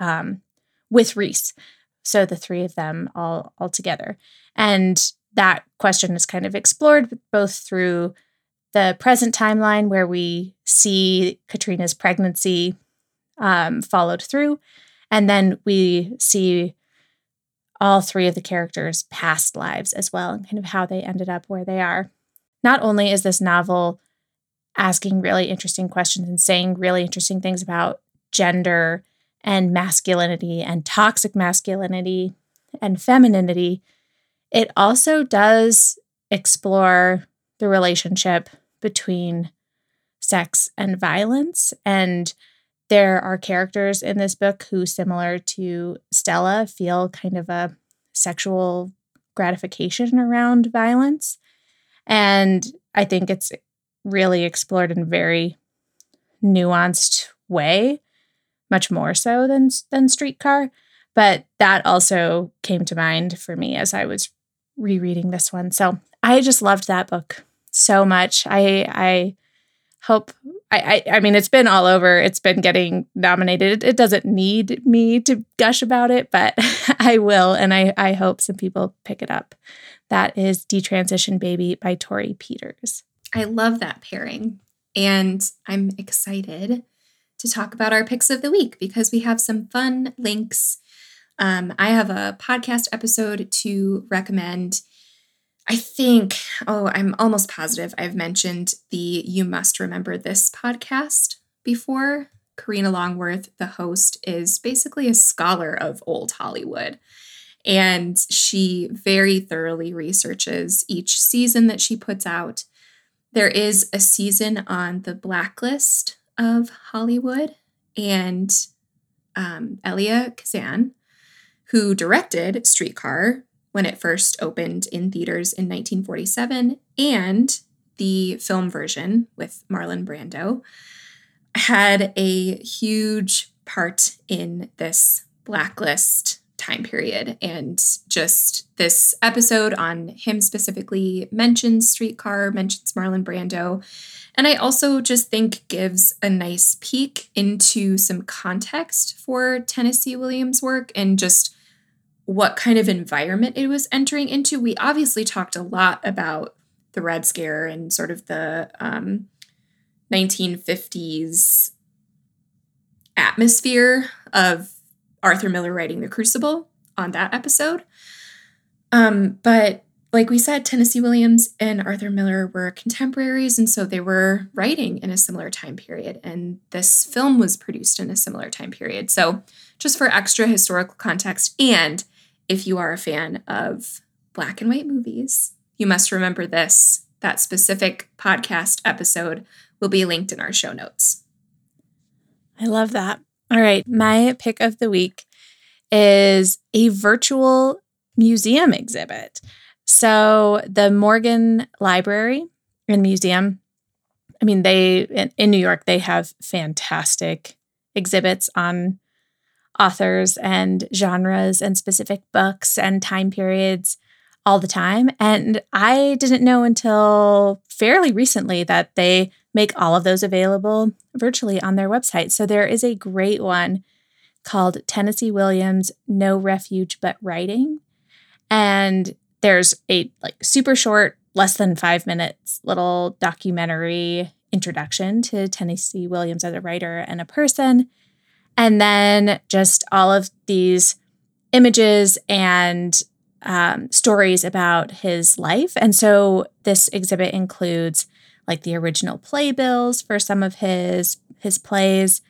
Speaker 1: um, with Reese. So the three of them all all together. And that question is kind of explored both through the present timeline where we see Katrina's pregnancy um, followed through, and then we see all three of the characters' past lives as well, and kind of how they ended up where they are. Not only is this novel asking really interesting questions and saying really interesting things about gender and masculinity and toxic masculinity and femininity, it also does explore the relationship between sex and violence. And there are characters in this book who, similar to Stella, feel kind of a sexual gratification around violence. And I think it's really explored in a very nuanced way, much more so than than Streetcar. But that also came to mind for me as I was rereading this one. So I just loved that book so much. I I hope I, I, I mean it's been all over. It's been getting nominated. It, it doesn't need me to gush about it, but I will, and I I hope some people pick it up. That is Detransition Baby by Torrey Peters.
Speaker 2: I love that pairing. And I'm excited to talk about our picks of the week because we have some fun links. Um, I have a podcast episode to recommend. I think, oh, I'm almost positive I've mentioned the You Must Remember This podcast before. Karina Longworth, the host, is basically a scholar of old Hollywood. And she very thoroughly researches each season that she puts out. There is a season on the blacklist of Hollywood, and um, Elia Kazan, who directed Streetcar when it first opened in theaters in 1947, and the film version with Marlon Brando, had a huge part in this blacklist time period. And just this episode on him specifically mentions Streetcar, mentions Marlon Brando. And I also just think gives a nice peek into some context for Tennessee Williams' work and just what kind of environment it was entering into. We obviously talked a lot about the Red Scare and sort of the um, 1950s atmosphere of Arthur Miller writing The Crucible on that episode. Um, but like we said, Tennessee Williams and Arthur Miller were contemporaries, and so they were writing in a similar time period. And this film was produced in a similar time period. So, just for extra historical context, and if you are a fan of black and white movies, you must remember this. That specific podcast episode will be linked in our show notes.
Speaker 1: I love that. All right. My pick of the week is a virtual museum exhibit. So, the Morgan Library and Museum, I mean, they in, in New York, they have fantastic exhibits on authors and genres and specific books and time periods all the time. And I didn't know until fairly recently that they make all of those available virtually on their website. So there is a great one called Tennessee Williams No Refuge But Writing. And there's a like super short, less than 5 minutes little documentary introduction to Tennessee Williams as a writer and a person. And then just all of these images and um, stories about his life. And so this exhibit includes like the original playbills for some of his his plays,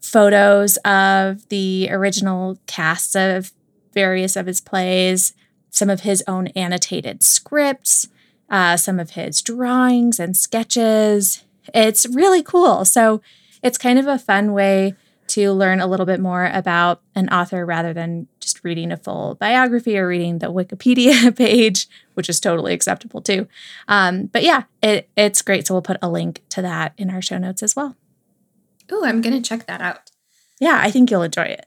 Speaker 1: photos of the original casts of various of his plays, some of his own annotated scripts, uh, some of his drawings and sketches. It's really cool. So it's kind of a fun way to learn a little bit more about an author rather than just reading a full biography or reading the Wikipedia page, which is totally acceptable too. Um, but yeah, it, it's great. So we'll put a link to that in our show notes as well.
Speaker 2: Oh, I'm going to check that out.
Speaker 1: Yeah, I think you'll enjoy it.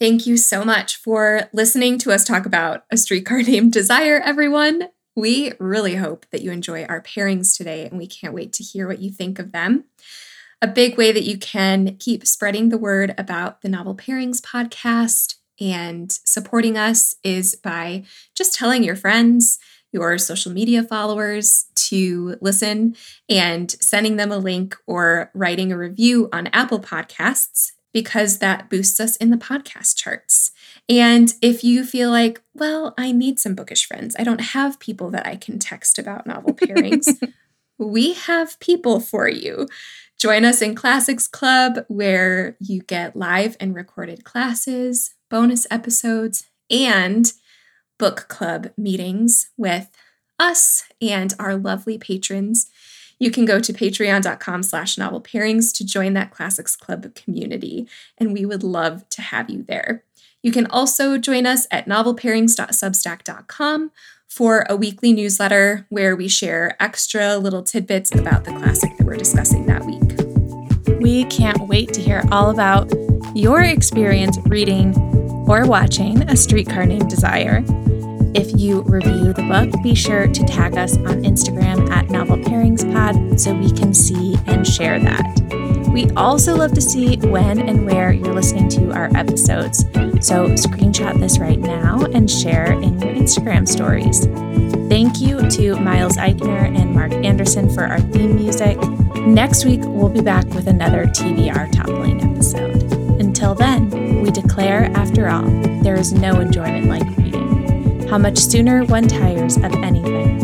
Speaker 2: Thank you so much for listening to us talk about a streetcar named Desire, everyone. We really hope that you enjoy our pairings today, and we can't wait to hear what you think of them. A big way that you can keep spreading the word about the Novel Pairings podcast and supporting us is by just telling your friends, your social media followers to listen and sending them a link or writing a review on Apple Podcasts because that boosts us in the podcast charts. And if you feel like, well, I need some bookish friends, I don't have people that I can text about novel pairings, we have people for you. Join us in Classics Club, where you get live and recorded classes, bonus episodes, and book club meetings with us and our lovely patrons. You can go to patreon.com slash novel pairings to join that Classics Club community, and we would love to have you there. You can also join us at novelpairings.substack.com for a weekly newsletter where we share extra little tidbits about the classic that we're discussing that week.
Speaker 1: We can't wait to hear all about your experience reading or watching A Streetcar Named Desire. If you review the book, be sure to tag us on Instagram at Novel Pairings Pod so we can see and share that. We also love to see when and where you're listening to our episodes. So screenshot this right now and share in your Instagram stories. Thank you to Miles Eichner and Mark Anderson for our theme music. Next week, we'll be back with another TBR toppling episode. Until then, we declare, after all, there is no enjoyment like reading. How much sooner one tires of anything